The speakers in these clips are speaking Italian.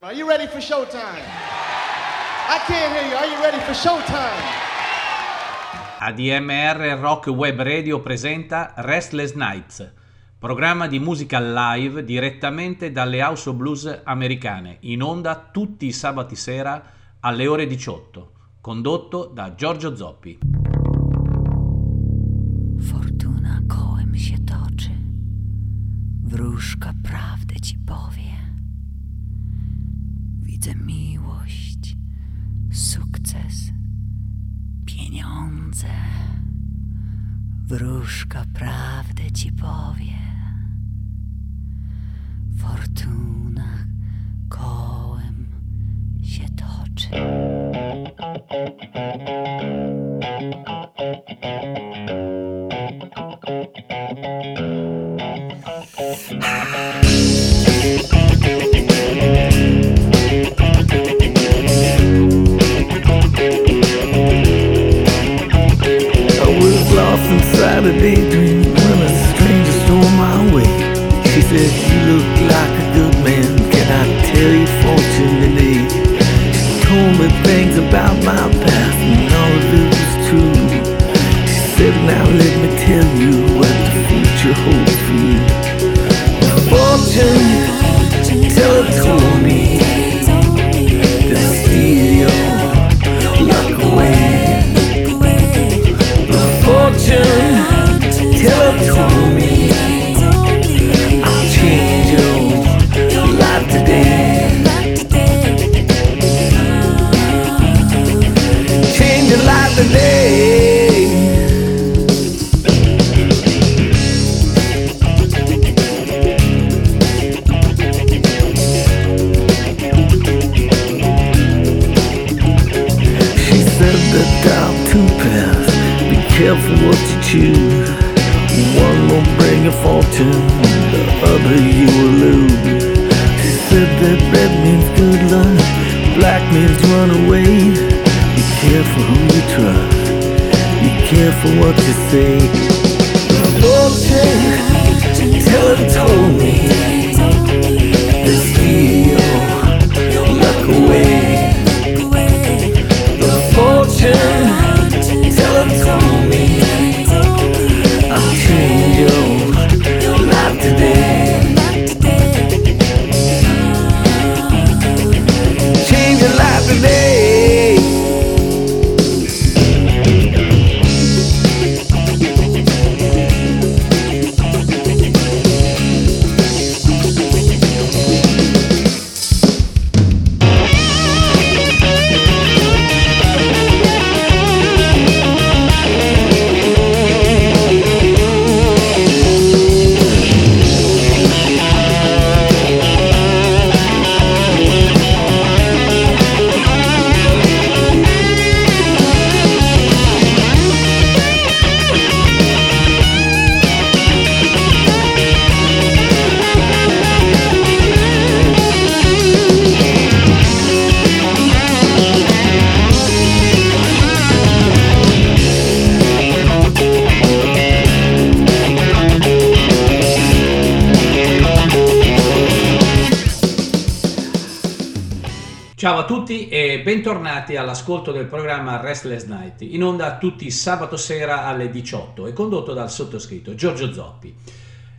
Are you ready for showtime? I can't hear you. Are you ready for showtime? ADMR Rock Web Radio presenta Restless Nights, programma di musica live direttamente dalle House of Blues americane, in onda tutti i sabati sera alle ore 18, condotto da Giorgio Zoppi. Fortuna kołem się toczy, wróżka prawdę Widzę miłość, sukces, pieniądze. Wróżka prawdę ci powie. Fortuna kołem się toczy. Lost inside a daydream when a stranger stole my way. She said, You look like a good man. Can I tell you fortune today? She told me things about my past, and all of it was true. She said, Now let me tell you what the future holds for you. Fortune tell teller told me to steal careful what you choose. A fortune, the other you will lose. She said that red means good luck, black means run away. Be careful who you trust. Be careful what you say. The fortune teller told me to steal your luck away. The fortune Ciao a tutti e bentornati all'ascolto del programma Restless Night, in onda tutti sabato sera alle 18 e condotto dal sottoscritto Giorgio Zoppi.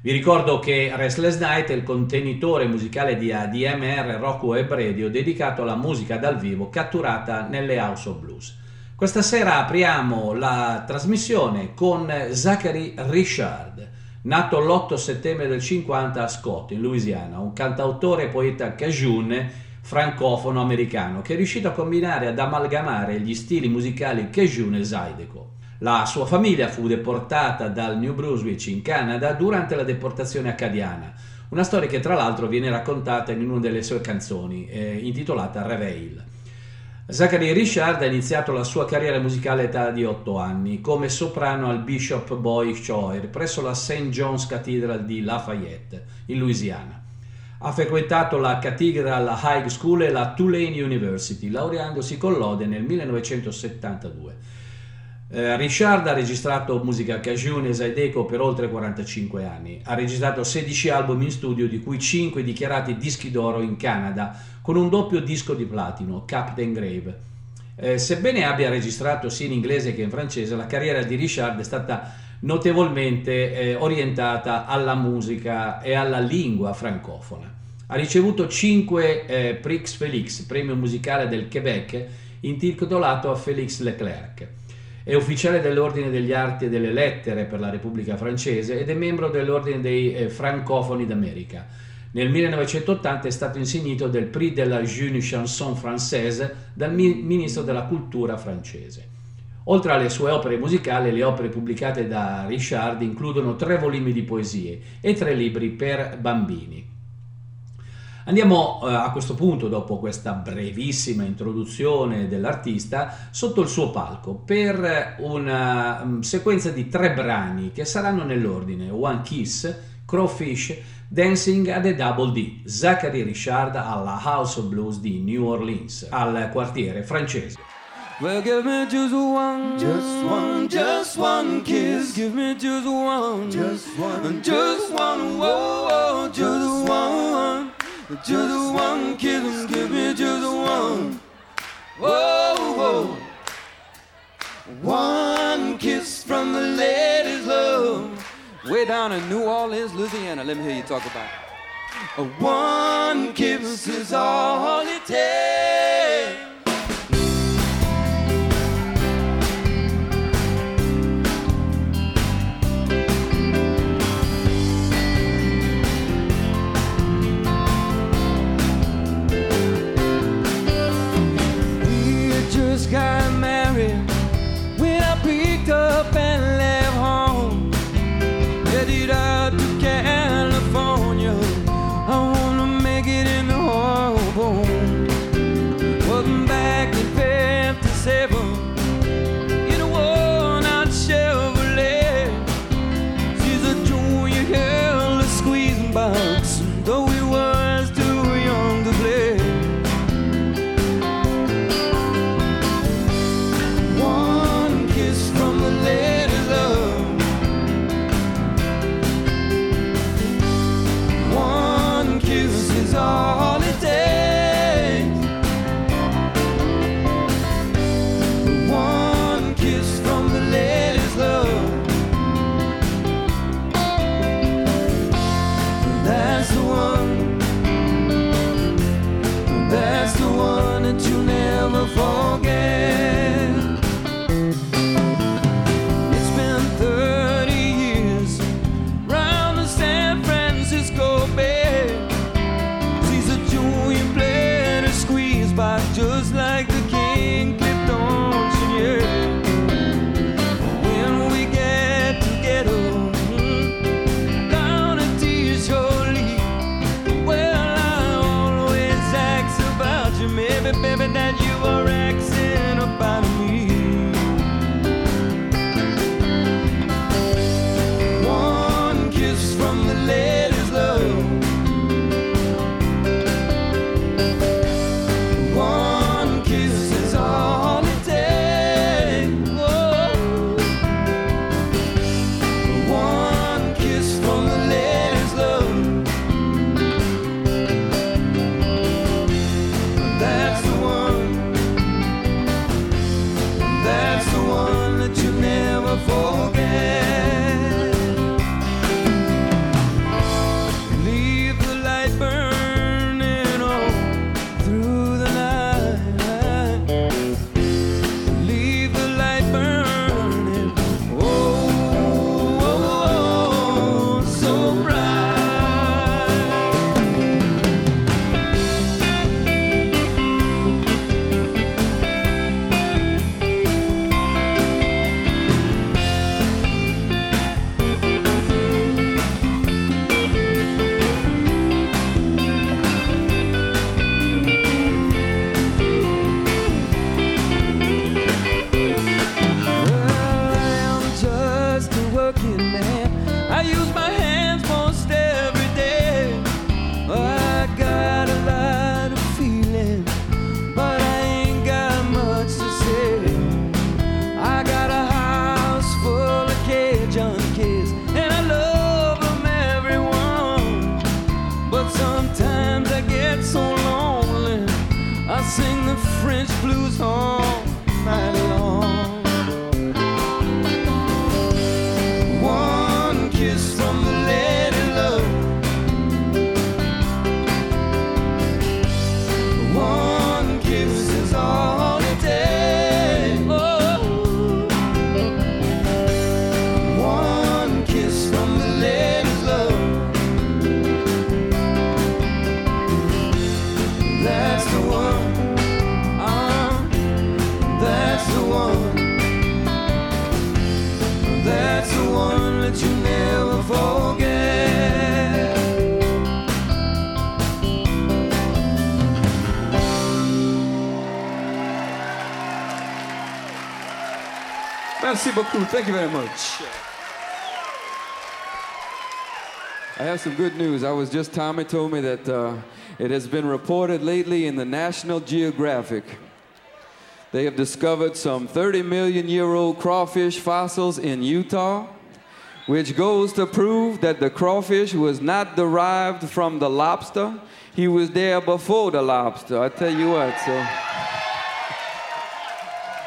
Vi ricordo che Restless Night è il contenitore musicale di ADMR Rock Web Radio dedicato alla musica dal vivo catturata nelle House of Blues. Questa sera apriamo la trasmissione con Zachary Richard, nato l'8 settembre del 50 a Scott, in Louisiana, un cantautore e poeta cajun francofono americano che è riuscito a combinare ad amalgamare gli stili musicali cajun e zydeco. La sua famiglia fu deportata dal New Brunswick in Canada durante la deportazione acadiana, una storia che tra l'altro viene raccontata in una delle sue canzoni, eh, intitolata Reveil. Zachary Richard ha iniziato la sua carriera musicale all'età di 8 anni come soprano al Bishop Boy Choir presso la St. John's Cathedral di Lafayette, in Louisiana. Ha frequentato la Cathedral High School e la Tulane University, laureandosi con lode nel 1972. Eh, Richard ha registrato musica cajun e zydeco per oltre 45 anni. Ha registrato 16 album in studio, di cui 5 dichiarati dischi d'oro in Canada, con un doppio disco di platino, Captain Grave. Eh, sebbene abbia registrato sia in inglese che in francese, la carriera di Richard è stata notevolmente eh, orientata alla musica e alla lingua francofona. Ha ricevuto 5 eh, Prix Félix, premio musicale del Quebec, intitolato a Félix Leclerc. È ufficiale dell'Ordine degli Arti e delle Lettere per la Repubblica Francese ed è membro dell'Ordine dei eh, Francofoni d'America. Nel 1980 è stato insignito del Prix de la Jeune Chanson Française dal Ministro della Cultura francese. Oltre alle sue opere musicali, le opere pubblicate da Richard includono tre volumi di poesie e tre libri per bambini. Andiamo eh, a questo punto, dopo questa brevissima introduzione dell'artista, sotto il suo palco per una um, sequenza di tre brani che saranno nell'ordine One Kiss, Crowfish, Dancing at the Double D, Zachary Richard alla House of Blues di New Orleans, al quartiere francese. Well, give me just one, just one, just one kiss. Give me just one, just one, just one, whoa, whoa just one. Just one kiss, give me just one. Whoa, whoa. One kiss from the lady's love. Way down in New Orleans, Louisiana. Let me hear you talk about it. One kiss is all it takes. Thank you very much. I have some good news. I was just, Tommy told me that uh, it has been reported lately in the National Geographic. They have discovered some 30 million year old crawfish fossils in Utah, which goes to prove that the crawfish was not derived from the lobster. He was there before the lobster. I tell you what, so.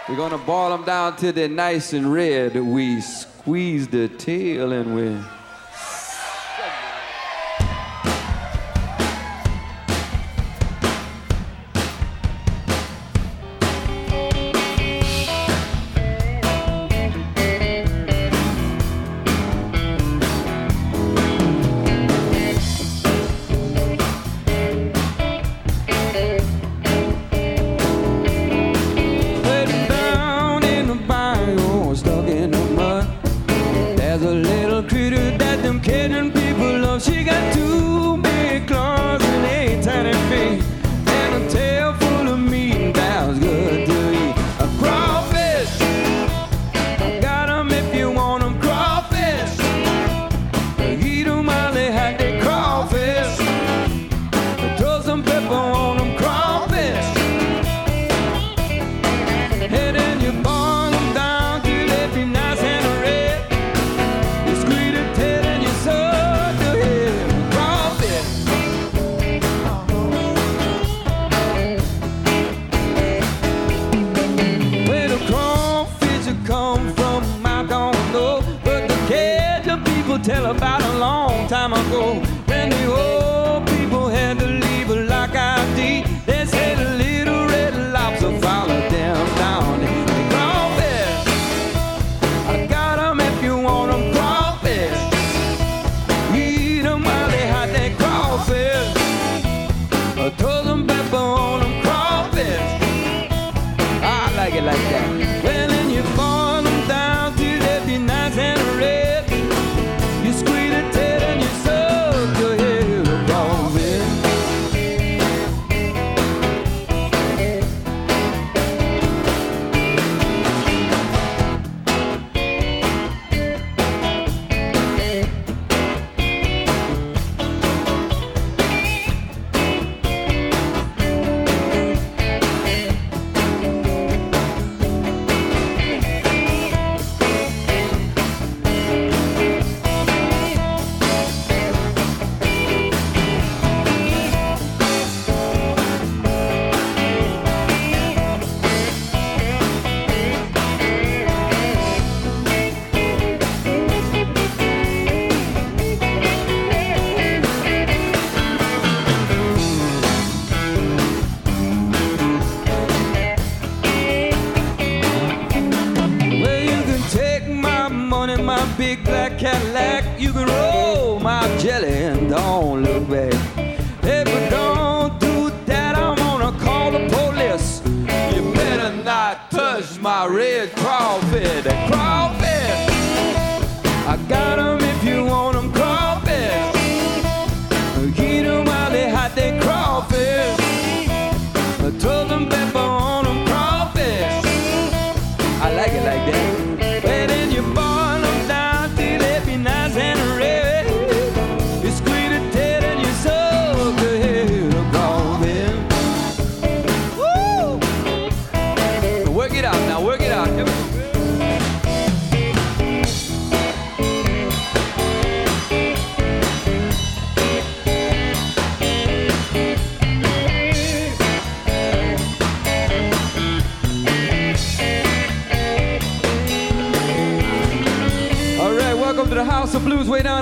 We're gonna boil them down till they're nice and red. We squeeze the tail and we.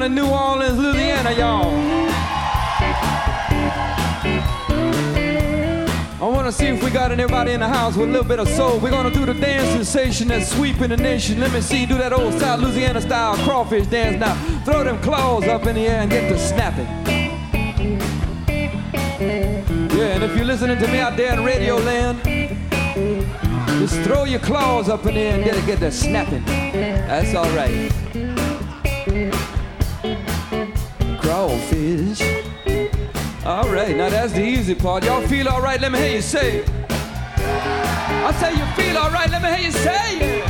Down in New Orleans, Louisiana, y'all. I want to see if we got anybody in the house with a little bit of soul. We're to do the dance sensation that's sweeping the nation. Let me see do that old South Louisiana style crawfish dance now. Throw them claws up in the air and get to snapping. Yeah, and if you're listening to me out there in Radio Land, just throw your claws up in the air and get to get to snapping. That's all right. All right, now that's the easy part. Y'all feel all right? Let me hear you say it. I say you feel all right. Let me hear you say it.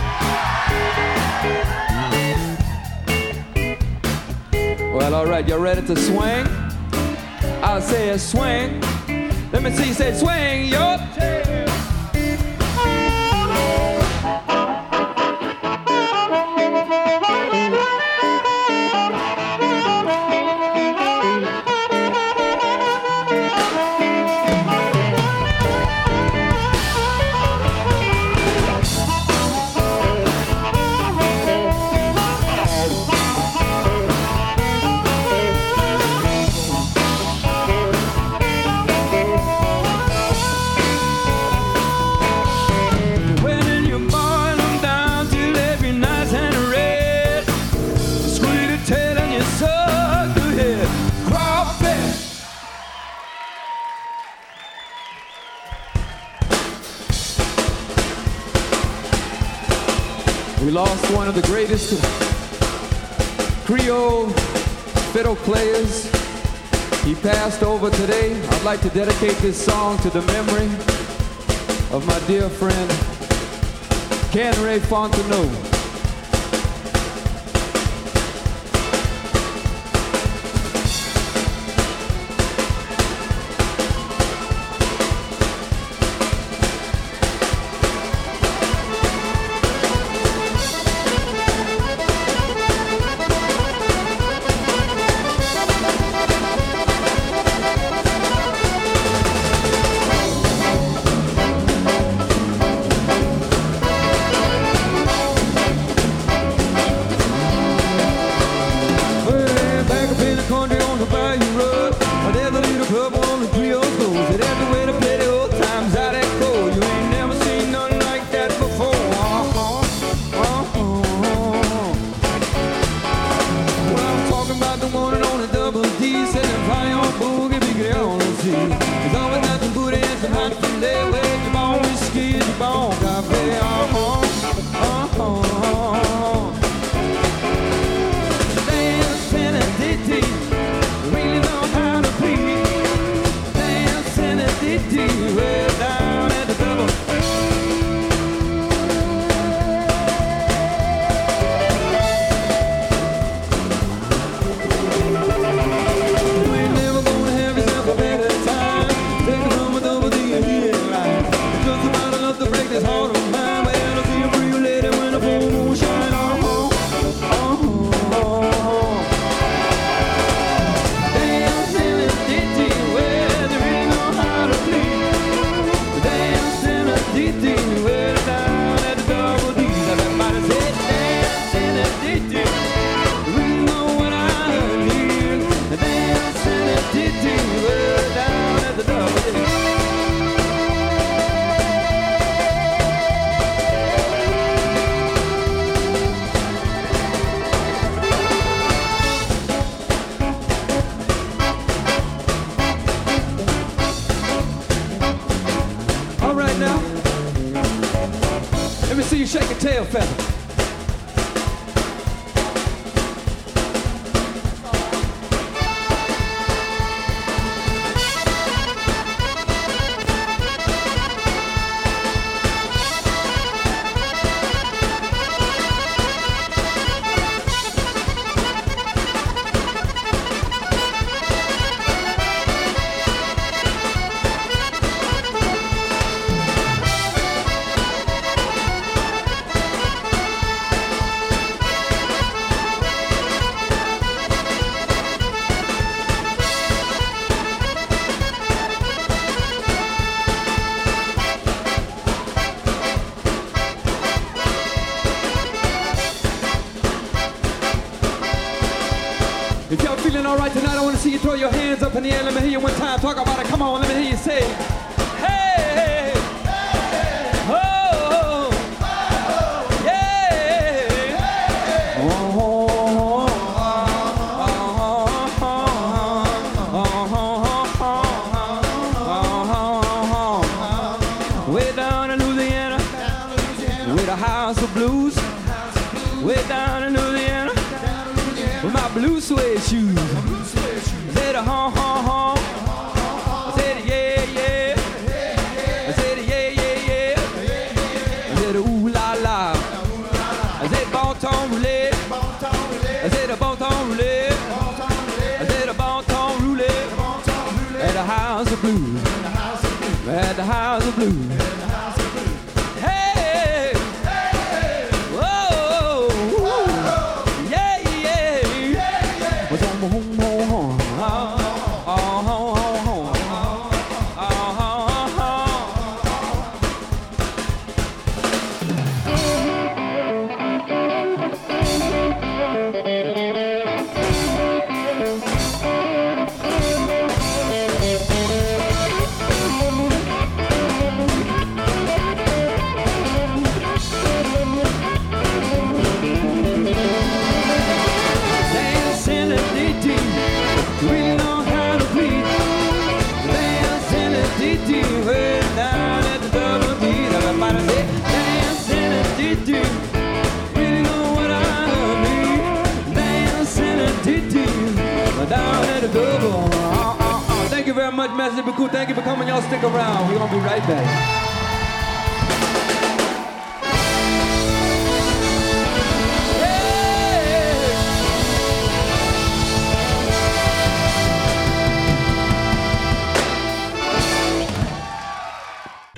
Hmm. Well, all right, y'all ready to swing? I'll say a swing. Let me see you say swing your Creole fiddle players. He passed over today. I'd like to dedicate this song to the memory of my dear friend Ken Ray Fontenot.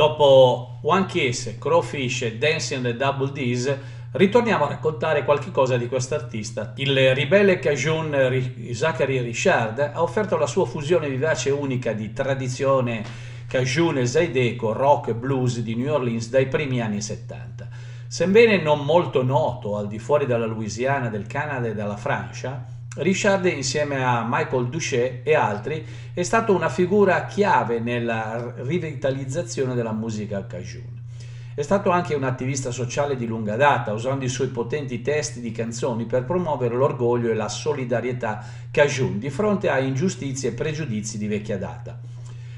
Dopo One Kiss, Crowfish e Dancing the Double D's, ritorniamo a raccontare qualche cosa di quest'artista. Il ribelle Cajun Zachary Richard ha offerto la sua fusione vivace e unica di tradizione Cajun e Zydeco, rock e blues di New Orleans dai primi anni 70. Sebbene non molto noto al di fuori della Louisiana, del Canada e della Francia, Richard, insieme a Michael Duché e altri, è stato una figura chiave nella rivitalizzazione della musica cajun. È stato anche un attivista sociale di lunga data, usando i suoi potenti testi di canzoni per promuovere l'orgoglio e la solidarietà cajun di fronte a ingiustizie e pregiudizi di vecchia data.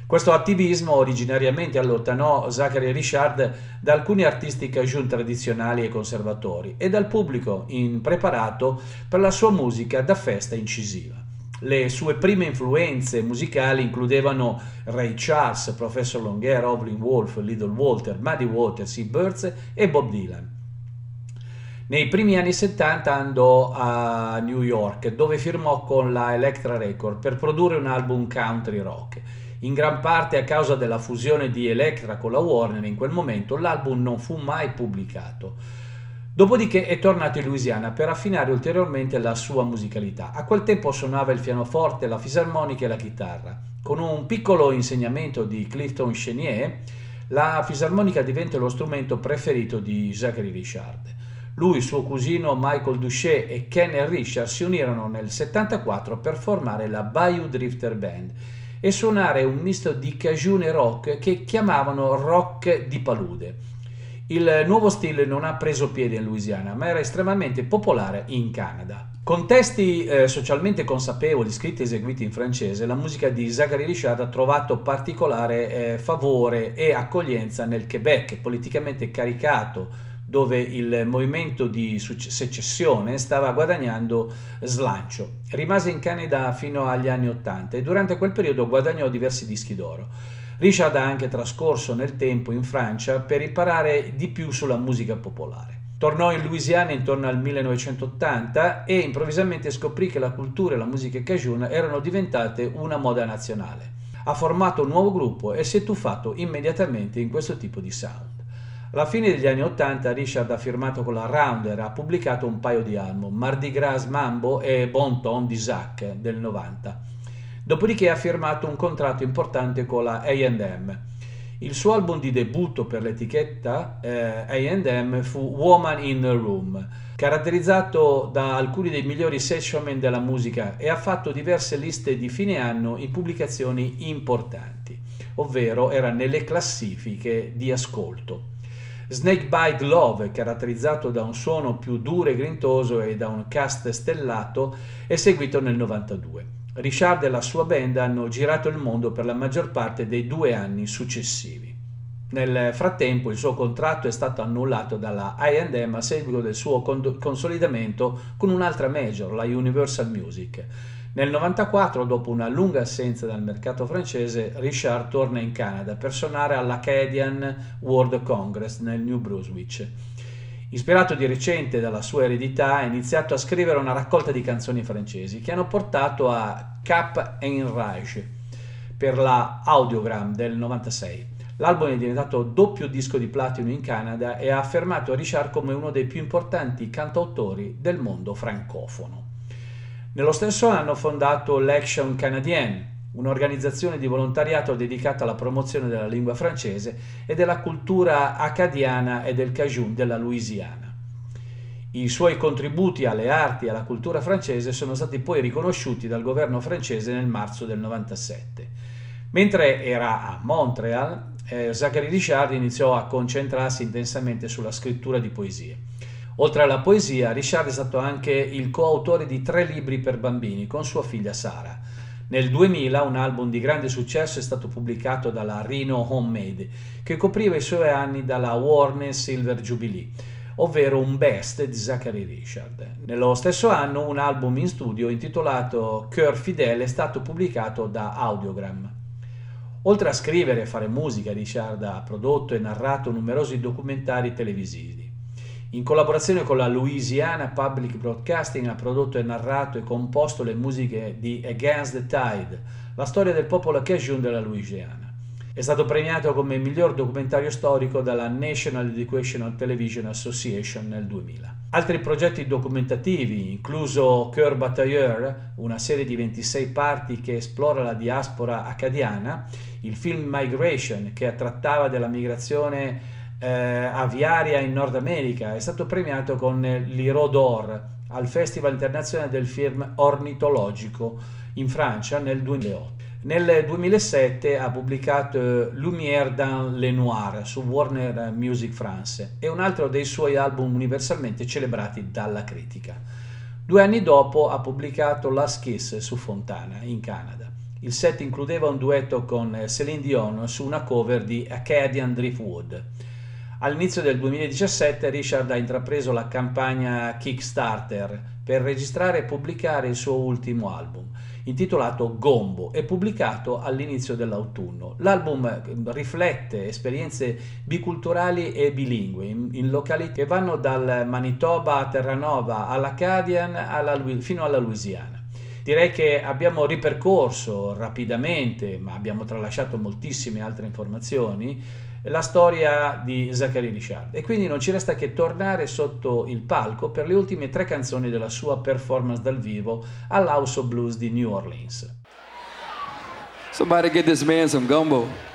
Questo attivismo originariamente allontanò Zachary Richard da alcuni artisti cajun tradizionali e conservatori e dal pubblico impreparato per la sua musica da festa incisiva. Le sue prime influenze musicali includevano Ray Charles, Professor Longuer, Ovlin Wolf, Little Walter, Muddy Waters, E. Birds e Bob Dylan. Nei primi anni 70 andò a New York dove firmò con la Elektra Record per produrre un album country rock. In gran parte a causa della fusione di Elektra con la Warner in quel momento l'album non fu mai pubblicato. Dopodiché è tornato in Louisiana per affinare ulteriormente la sua musicalità. A quel tempo suonava il pianoforte, la fisarmonica e la chitarra. Con un piccolo insegnamento di Clifton Chenier, la fisarmonica diventa lo strumento preferito di Zachary Richard. Lui, suo cugino Michael Duché e Ken Richard si unirono nel 74 per formare la Bayou Drifter Band e suonare un misto di cajun e rock che chiamavano rock di palude. Il nuovo stile non ha preso piede in Louisiana, ma era estremamente popolare in Canada. Con testi eh, socialmente consapevoli, scritti e eseguiti in francese, la musica di Zachary Richard ha trovato particolare eh, favore e accoglienza nel Quebec, politicamente caricato, dove il movimento di secessione stava guadagnando slancio. Rimase in Canada fino agli anni Ottanta e durante quel periodo guadagnò diversi dischi d'oro. Richard ha anche trascorso nel tempo in Francia per imparare di più sulla musica popolare. Tornò in Louisiana intorno al 1980 e improvvisamente scoprì che la cultura e la musica cajun erano diventate una moda nazionale. Ha formato un nuovo gruppo e si è tuffato immediatamente in questo tipo di sound. Alla fine degli anni Ottanta Richard ha firmato con la Rounder, ha pubblicato un paio di album, Mardi Gras Mambo e Bon Ton di Zach del 90. Dopodiché ha firmato un contratto importante con la A&M. Il suo album di debutto per l'etichetta eh, A&M fu Woman in a Room. caratterizzato da alcuni dei migliori sessionman della musica e ha fatto diverse liste di fine anno in pubblicazioni importanti, ovvero era nelle classifiche di ascolto. Snakebite Love, caratterizzato da un suono più duro e grintoso e da un cast stellato, è seguito nel 92. Richard e la sua band hanno girato il mondo per la maggior parte dei due anni successivi. Nel frattempo il suo contratto è stato annullato dalla IM a seguito del suo consolidamento con un'altra major, la Universal Music. Nel 1994, dopo una lunga assenza dal mercato francese, Richard torna in Canada per suonare all'Acadian World Congress nel New Brunswick. Ispirato di recente dalla sua eredità, ha iniziato a scrivere una raccolta di canzoni francesi che hanno portato a Cap Enrage per la Audiogram del 96. L'album è diventato doppio disco di platino in Canada e ha affermato Richard come uno dei più importanti cantautori del mondo francofono. Nello stesso anno ha fondato l'Action Canadienne, un'organizzazione di volontariato dedicata alla promozione della lingua francese e della cultura acadiana e del Cajun della Louisiana. I suoi contributi alle arti e alla cultura francese sono stati poi riconosciuti dal governo francese nel marzo del 97. Mentre era a Montreal, eh, Zachary Richard iniziò a concentrarsi intensamente sulla scrittura di poesie. Oltre alla poesia, Richard è stato anche il coautore di tre libri per bambini con sua figlia Sara. Nel 2000 un album di grande successo è stato pubblicato dalla Reno Homemade, che copriva i suoi anni dalla Warner Silver Jubilee, ovvero un best di Zachary Richard. Nello stesso anno un album in studio intitolato Cœur Fidèle è stato pubblicato da Audiogram. Oltre a scrivere e fare musica, Richard ha prodotto e narrato numerosi documentari televisivi. In collaborazione con la Louisiana Public Broadcasting ha prodotto e narrato e composto le musiche di Against the Tide, la storia del popolo Cajun della Louisiana. È stato premiato come miglior documentario storico dalla National Educational Television Association nel 2000. Altri progetti documentativi, incluso Cœur Batailleur, una serie di 26 parti che esplora la diaspora acadiana, il film Migration che trattava della migrazione eh, aviaria in Nord America, è stato premiato con l'Hiro d'Or al Festival internazionale del film ornitologico in Francia nel 2008. Nel 2007 ha pubblicato Lumière dans le Noir su Warner Music France e un altro dei suoi album universalmente celebrati dalla critica. Due anni dopo ha pubblicato Last Kiss su Fontana, in Canada. Il set includeva un duetto con Celine Dion su una cover di Acadian Driftwood. All'inizio del 2017 Richard ha intrapreso la campagna Kickstarter per registrare e pubblicare il suo ultimo album, intitolato Gombo e pubblicato all'inizio dell'autunno. L'album riflette esperienze biculturali e bilingue in, località che vanno dal Manitoba a Terranova all'Acadian alla, fino alla Louisiana. Direi che abbiamo ripercorso rapidamente, ma abbiamo tralasciato moltissime altre informazioni, la storia di Zachary Richard e quindi non ci resta che tornare sotto il palco per le ultime tre canzoni della sua performance dal vivo all'House of Blues di New Orleans. Somebody get this man some gumbo.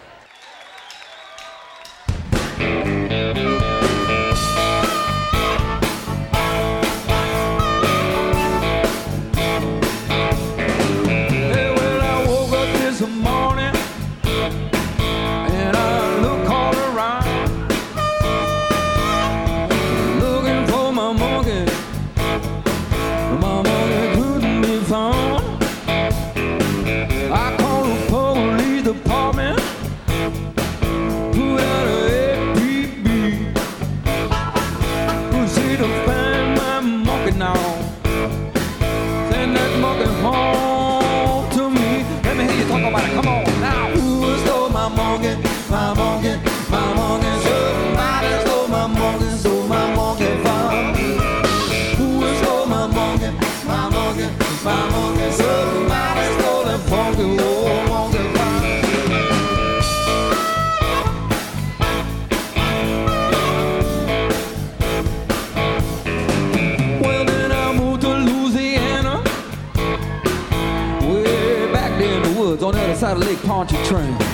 Side of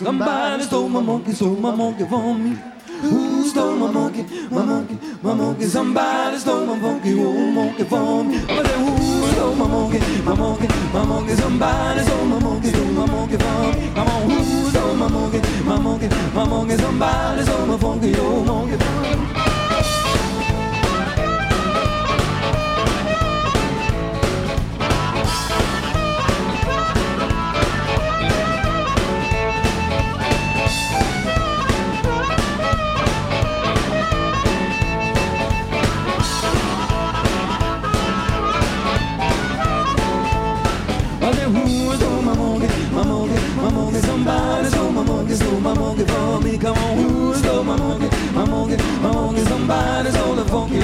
Somebody stole my monkey, stole my monkey from me. Who stole my monkey, my monkey, my monkey? Somebody stole my monkey, old monkey from me. I said, who stole my monkey, my monkey, my monkey? Somebody stole my monkey, stole my monkey from me. Come on, who stole my monkey, my monkey, my monkey? Somebody stole my monkey, old monkey from me. somebody's on the funky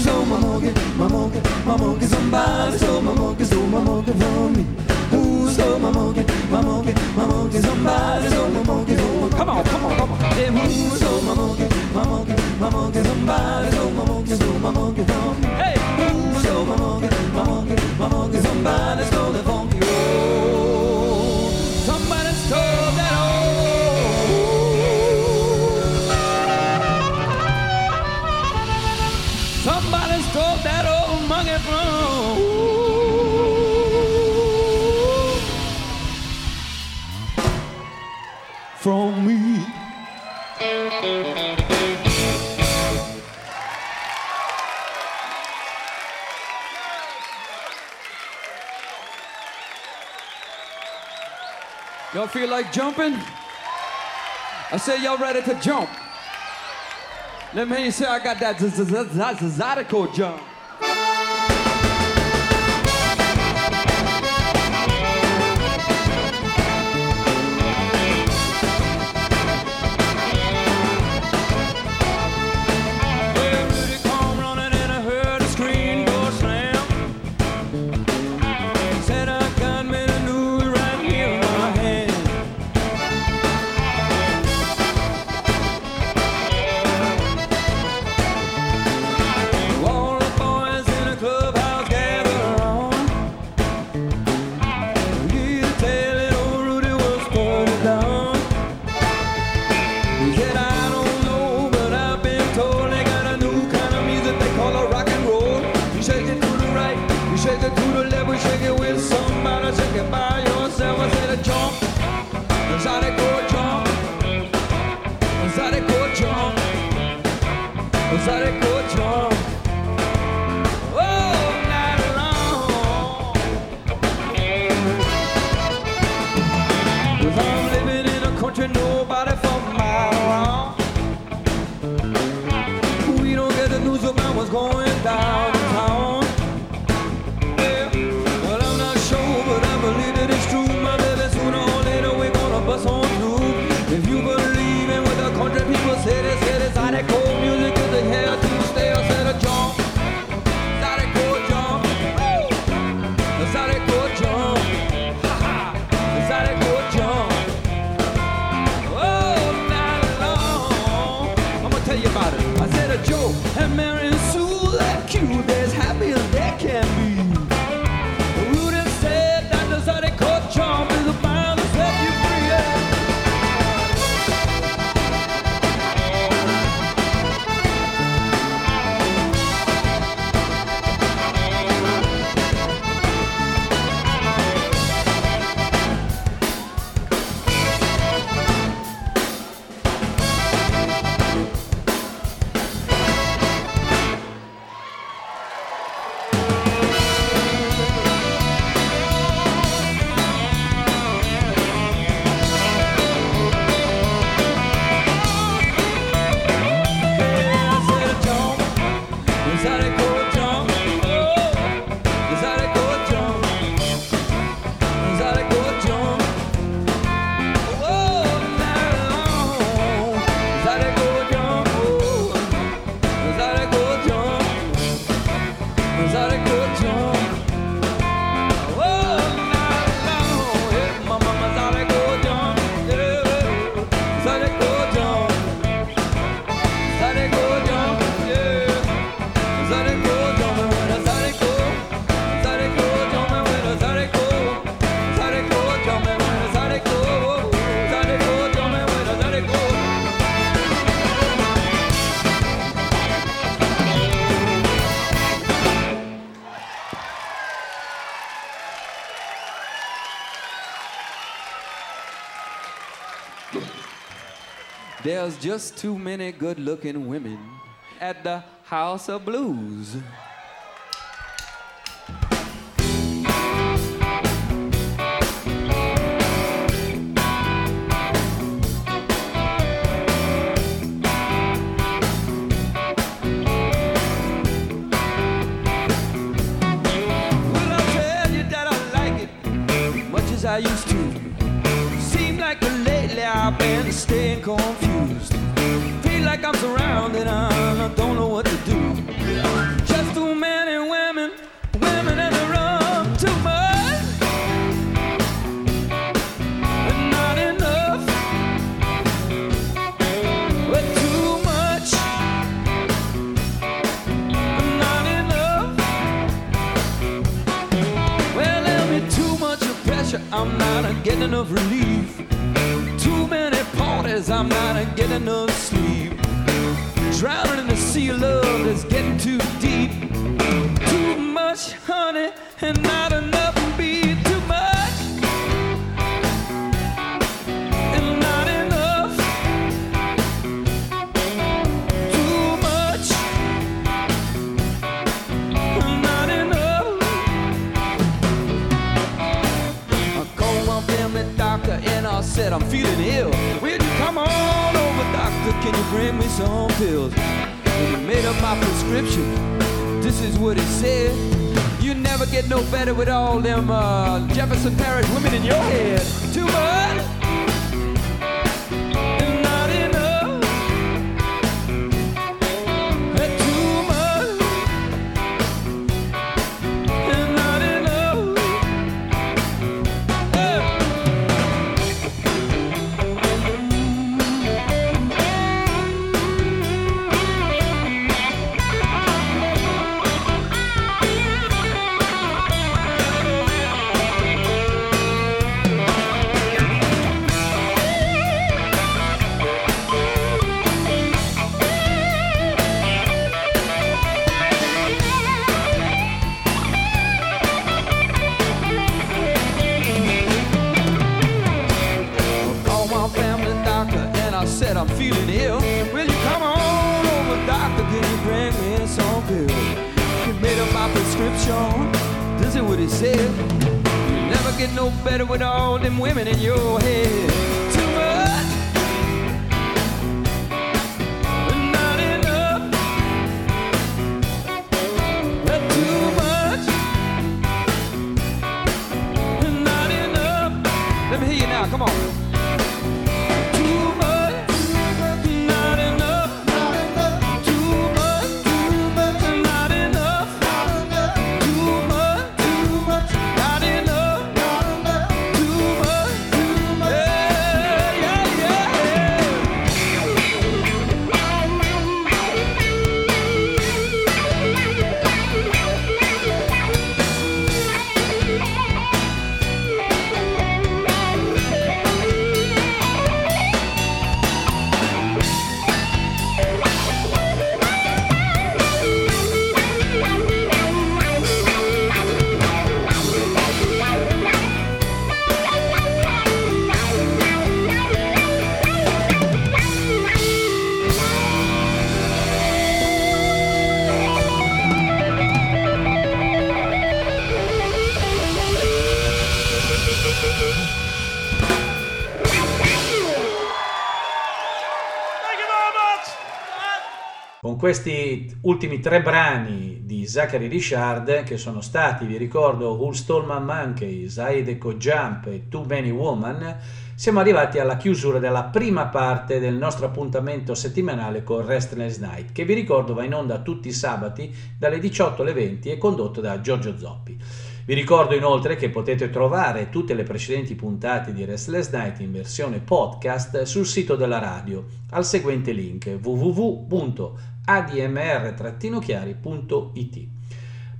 stole my monkey, my monkey, my monkey? Somebody stole my monkey, stole my monkey from me. Who stole my monkey, my monkey, my monkey? Somebody stole somebody. on my monkey, on my monkey, thumb. Feel like jumping? I said, y'all ready to jump? Let me hear you say, I got that zodiacal jump. just too many good looking women at the House of Blues. said I'm feeling ill. Will you come on over, doctor? Can you bring me some pills? He made up my prescription. This is what he said. You never get no better with all them women in your head. Questi ultimi tre brani di Zachary Richard, che sono stati, vi ricordo, Who Stole My Monkey, Zydeco Jump e Too Many Woman, siamo arrivati alla chiusura della prima parte del nostro appuntamento settimanale con Restless Night, che vi ricordo va in onda tutti i sabati dalle 18 alle 20 e condotto da Giorgio Zoppi. Vi ricordo inoltre che potete trovare tutte le precedenti puntate di Restless Night in versione podcast sul sito della radio al seguente link www.admr-chiari.it.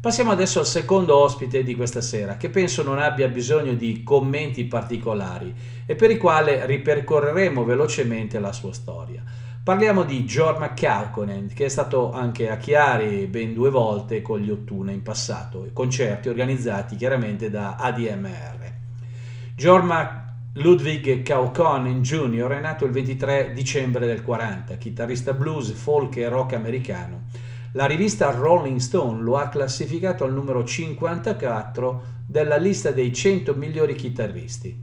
Passiamo adesso al secondo ospite di questa sera, che penso non abbia bisogno di commenti particolari e per il quale ripercorreremo velocemente la sua storia. Parliamo di Jorma Kaukonen, che è stato anche a Chiari ben due volte con gli Ottuna in passato, concerti organizzati chiaramente da ADMR. Jorma Ludwig Kaukonen Jr. è nato il 23 dicembre del 40, chitarrista blues, folk e rock americano la rivista Rolling Stone lo ha classificato al numero 54 della lista dei 100 migliori chitarristi.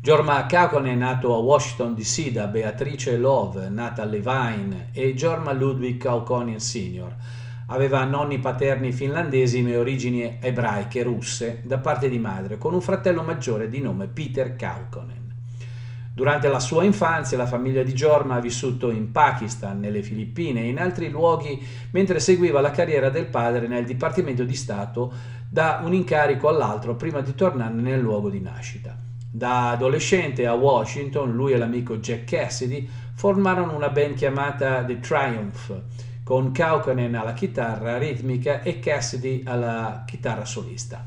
Jorma Kaukonen è nato a Washington DC da Beatrice Love, nata a Levine, e Jorma Ludwig Kaukonen Sr. Aveva nonni paterni finlandesi e origini ebraiche russe da parte di madre, con un fratello maggiore di nome Peter Kaukonen. Durante la sua infanzia la famiglia di Jorma ha vissuto in Pakistan, nelle Filippine e in altri luoghi mentre seguiva la carriera del padre nel Dipartimento di Stato da un incarico all'altro prima di tornare nel luogo di nascita. Da adolescente a Washington, lui e l'amico Jack Cassidy formarono una band chiamata The Triumph, con Kaukonen alla chitarra ritmica e Cassidy alla chitarra solista.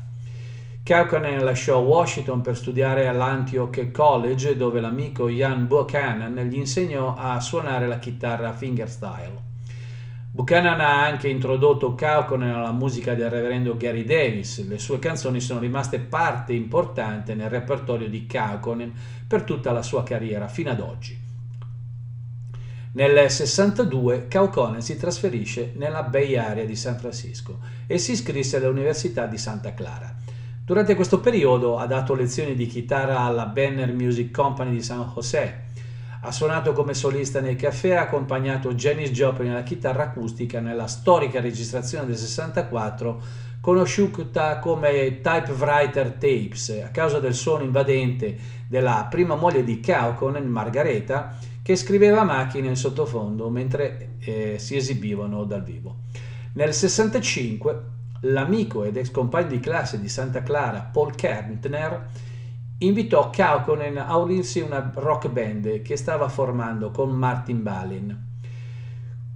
Kaukonen lasciò Washington per studiare all'Antioch College dove l'amico Ian Buchanan gli insegnò a suonare la chitarra fingerstyle. Buchanan ha anche introdotto Kaukonen alla musica del reverendo Gary Davis. Le sue canzoni sono rimaste parte importante nel repertorio di Kaukonen per tutta la sua carriera fino ad oggi. Nel 62 Kaukonen si trasferisce nella Bay Area di San Francisco e si iscrisse all'Università di Santa Clara. Durante questo periodo ha dato lezioni di chitarra alla Banner Music Company di San José. Ha suonato come solista nei caffè e ha accompagnato Janis Joplin alla chitarra acustica nella storica registrazione del 64 conosciuta come Typewriter Tapes a causa del suono invadente della prima moglie di Kaukonen, Margareta, che scriveva a macchina in sottofondo mentre eh, si esibivano dal vivo. Nel 65 l'amico ed ex compagno di classe di Santa Clara Paul Kärntner invitò Kaukonen a unirsi a una rock band che stava formando con Martin Balin.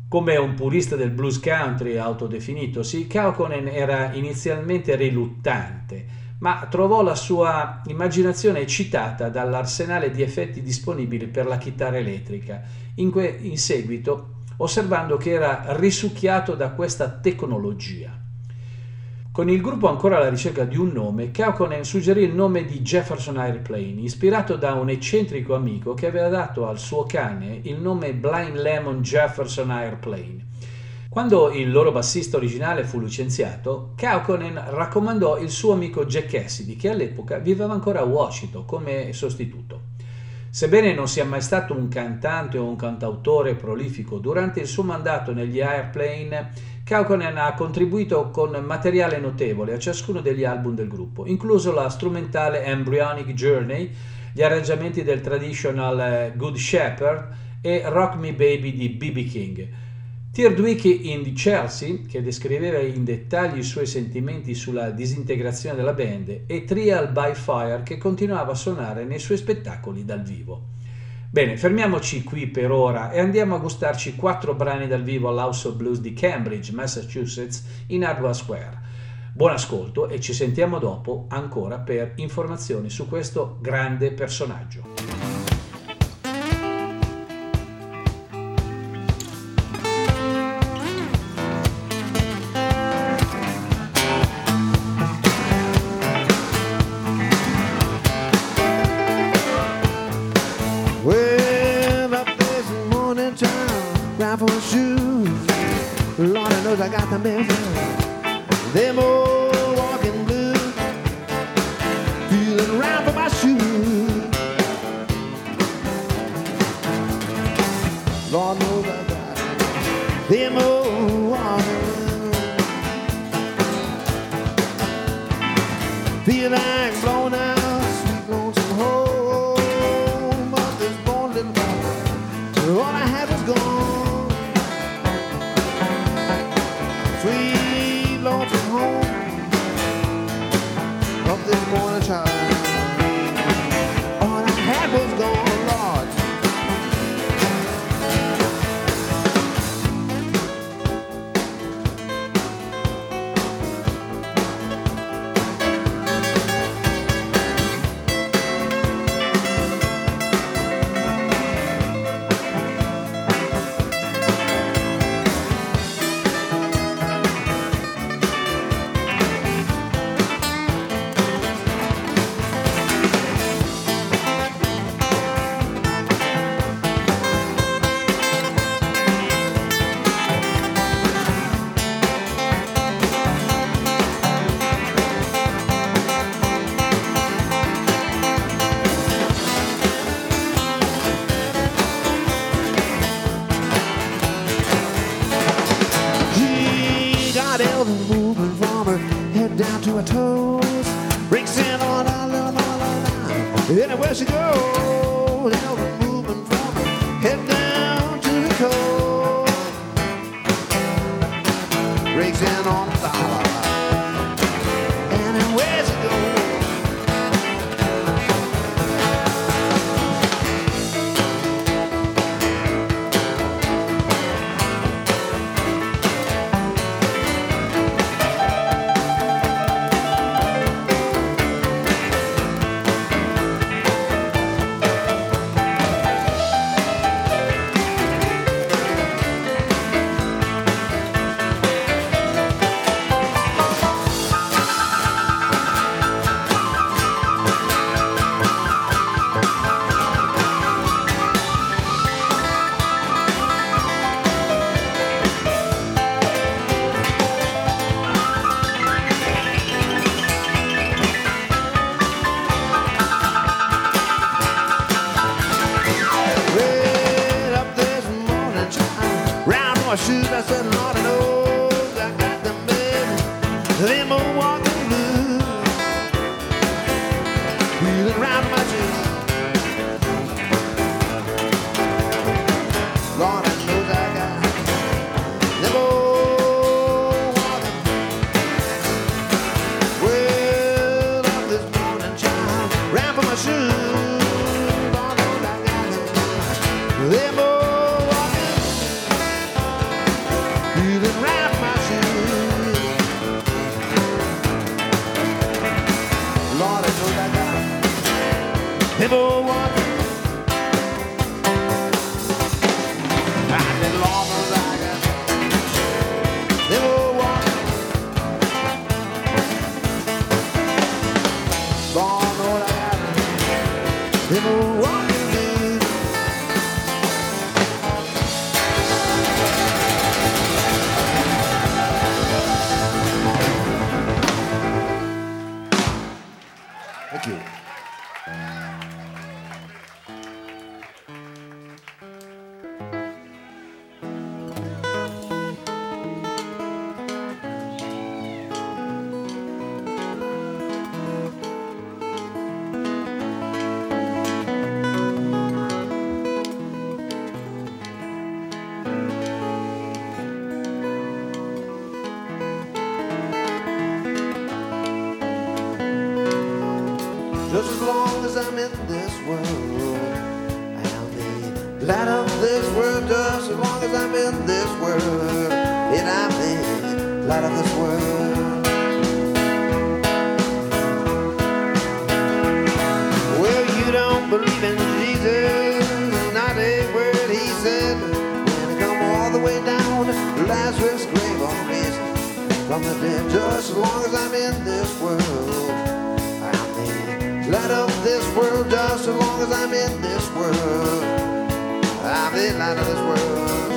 Come un purista del blues country autodefinitosi, Kaukonen era inizialmente riluttante, ma trovò la sua immaginazione eccitata dall'arsenale di effetti disponibili per la chitarra elettrica, in, que- in seguito osservando che era risucchiato da questa tecnologia. Con il gruppo ancora alla ricerca di un nome, Kaukonen suggerì il nome di Jefferson Airplane, ispirato da un eccentrico amico che aveva dato al suo cane il nome Blind Lemon Jefferson Airplane. Quando il loro bassista originale fu licenziato, Kaukonen raccomandò il suo amico Jack Cassidy, che all'epoca viveva ancora a Washington come sostituto. Sebbene non sia mai stato un cantante o un cantautore prolifico, durante il suo mandato negli Airplane Kaukonen ha contribuito con materiale notevole a ciascuno degli album del gruppo, incluso la strumentale Embryonic Journey, gli arrangiamenti del traditional eh, Good Shepherd e Rock Me Baby di B.B. King. Teardwick in Chelsea, che descriveva in dettagli i suoi sentimenti sulla disintegrazione della band, e Trial by Fire, che continuava a suonare nei suoi spettacoli dal vivo. Bene, fermiamoci qui per ora e andiamo a gustarci quattro brani dal vivo all'House of Blues di Cambridge, Massachusetts, in Hardware Square. Buon ascolto e ci sentiamo dopo ancora per informazioni su questo grande personaggio. lies with grave on reason from the dead. Just as long as I'm in this world, I'm the light of this world. Just as long as I'm in this world, I'm the light of this world.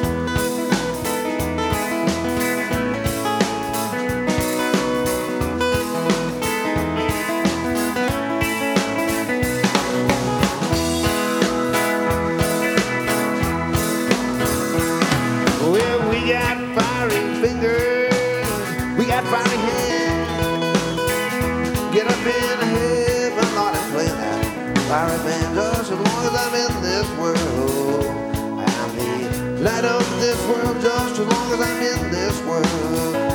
I'm in this world. I'm the light of this world just as long as I'm in this world.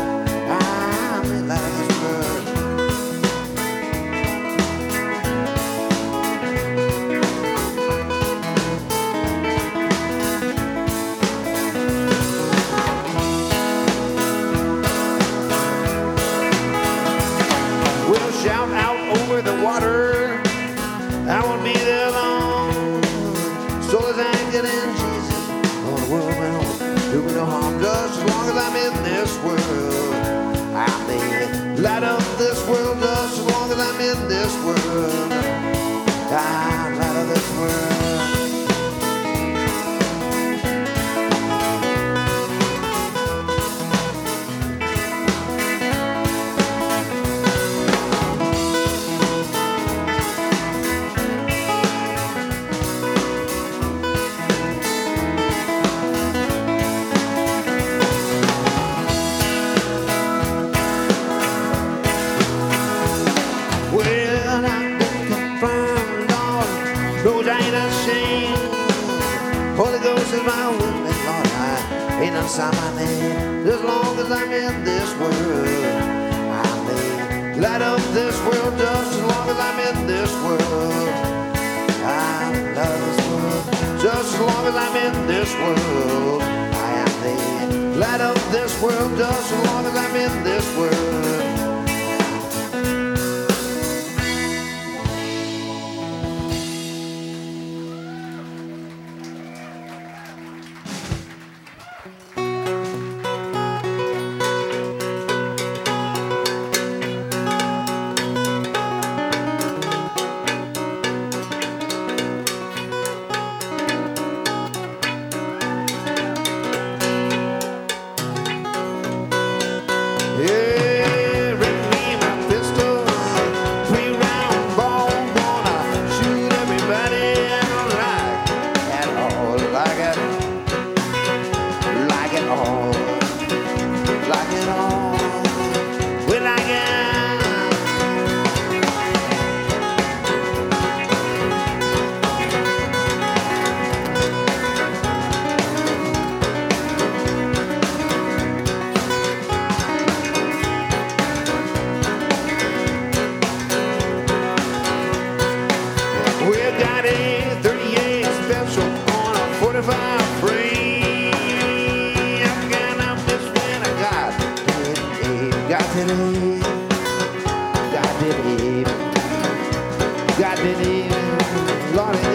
is my women, Lord, I ain't outside my name. As long as I'm in this world, I may light up this world just as long as I'm in this world. I love this world just as long as I'm in this world. I am the light of this world just as long as I'm in this world. everybody.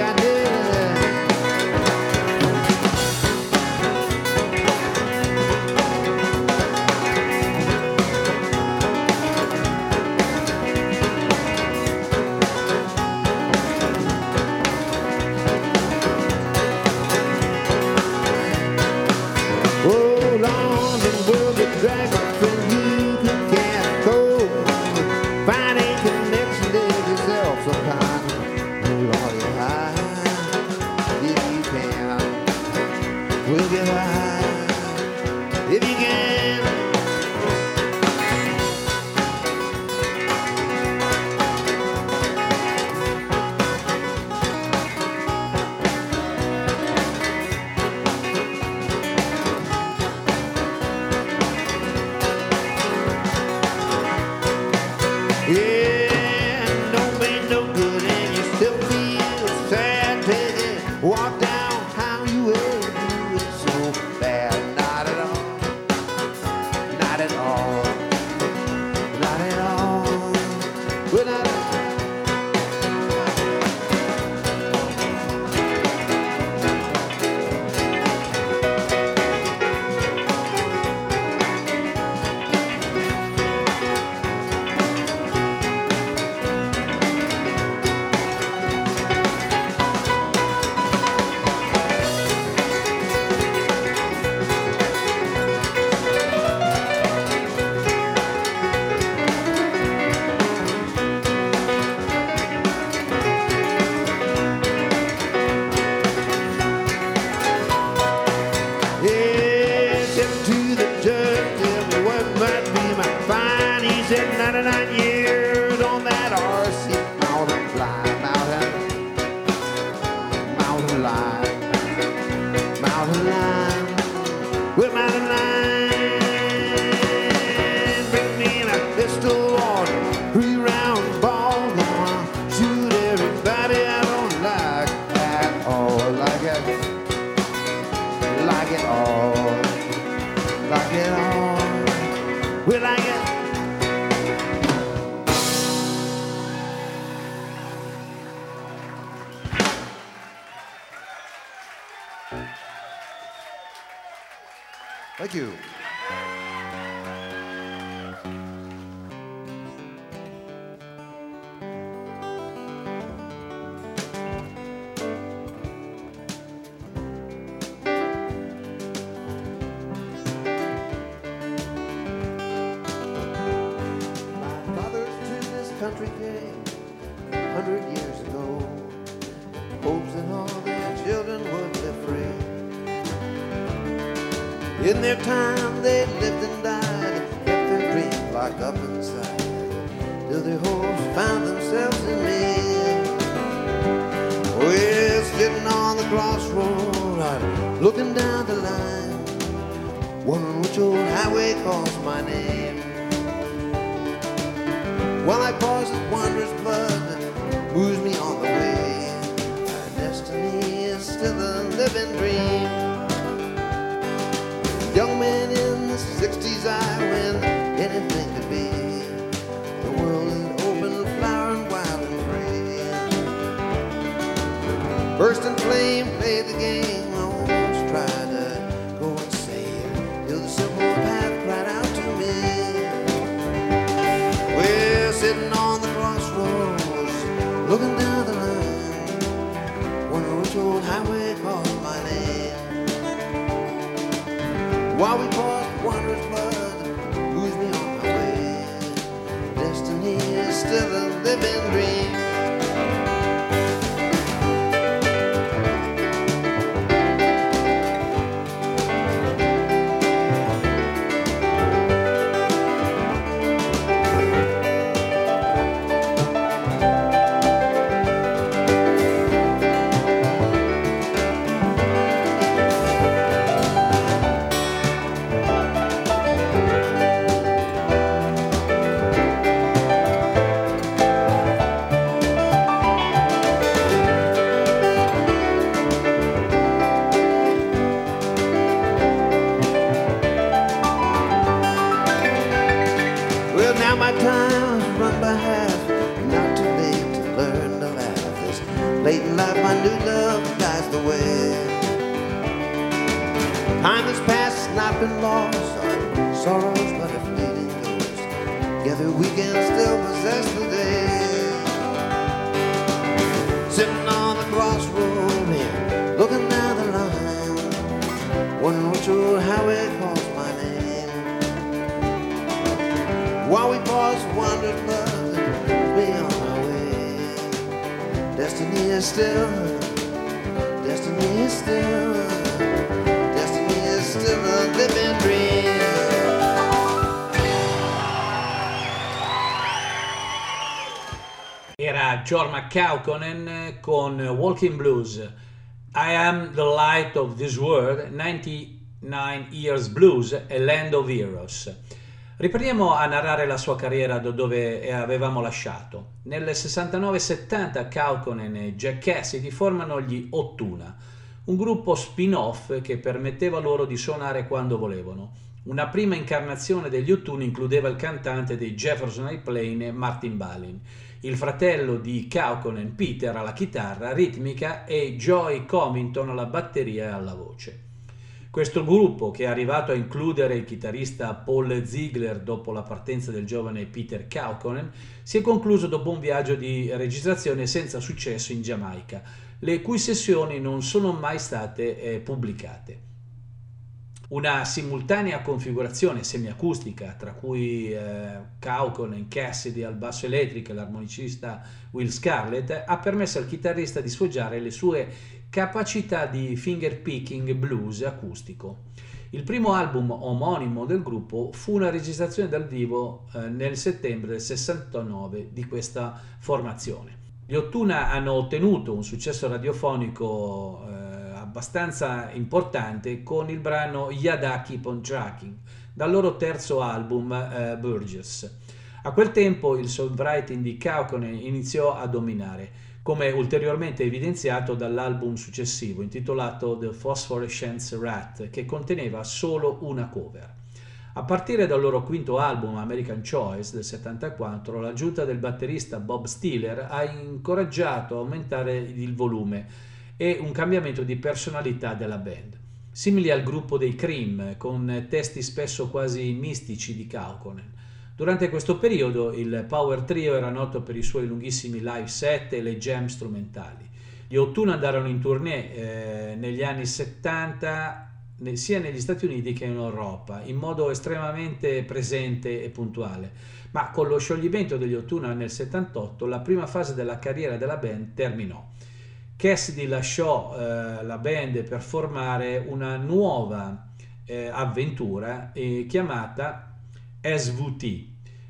again. McCauconen con Walking Blues. I am the light of this world, 99 Years Blues e Land of Heroes. Riprendiamo a narrare la sua carriera da dove avevamo lasciato. Nel 69-70 Kaukonen e Jack Cassidy formano gli Ottuna, un gruppo spin-off che permetteva loro di suonare quando volevano. Una prima incarnazione degli Ottuna includeva il cantante dei Jefferson Airplane Martin Balin, il fratello di Kaukonen Peter alla chitarra ritmica e Joy Comington alla batteria e alla voce. Questo gruppo, che è arrivato a includere il chitarrista Paul Ziegler dopo la partenza del giovane Peter Kaukonen, si è concluso dopo un viaggio di registrazione senza successo in Giamaica, le cui sessioni non sono mai state eh, pubblicate. Una simultanea configurazione semiacustica, tra cui eh, Kaukonen, Cassidy al basso elettrico e l'armonicista Will Scarlett, ha permesso al chitarrista di sfoggiare le sue capacità di finger picking blues acustico. Il primo album omonimo del gruppo fu una registrazione dal vivo eh, nel settembre del 69 di questa formazione. Gli Ottuna hanno ottenuto un successo radiofonico eh, abbastanza importante con il brano Yada Keep on Tracking dal loro terzo album eh, Burgess. A quel tempo il songwriting di Kaukonen iniziò a dominare come ulteriormente evidenziato dall'album successivo intitolato The Phosphorescence Rat, che conteneva solo una cover. A partire dal loro quinto album American Choice del 74, l'aggiunta del batterista Bob Stiller ha incoraggiato a aumentare il volume e un cambiamento di personalità della band. simili al gruppo dei Cream, con testi spesso quasi mistici di Kaukonen. Durante questo periodo il Power Trio era noto per i suoi lunghissimi live set e le jam strumentali. Gli Ottuna andarono in tournée eh, negli anni 70 sia negli Stati Uniti che in Europa, in modo estremamente presente e puntuale. Ma con lo scioglimento degli Ottuna nel 78 la prima fase della carriera della band terminò. Cassidy lasciò eh, la band per formare una nuova eh, avventura eh, chiamata SVT,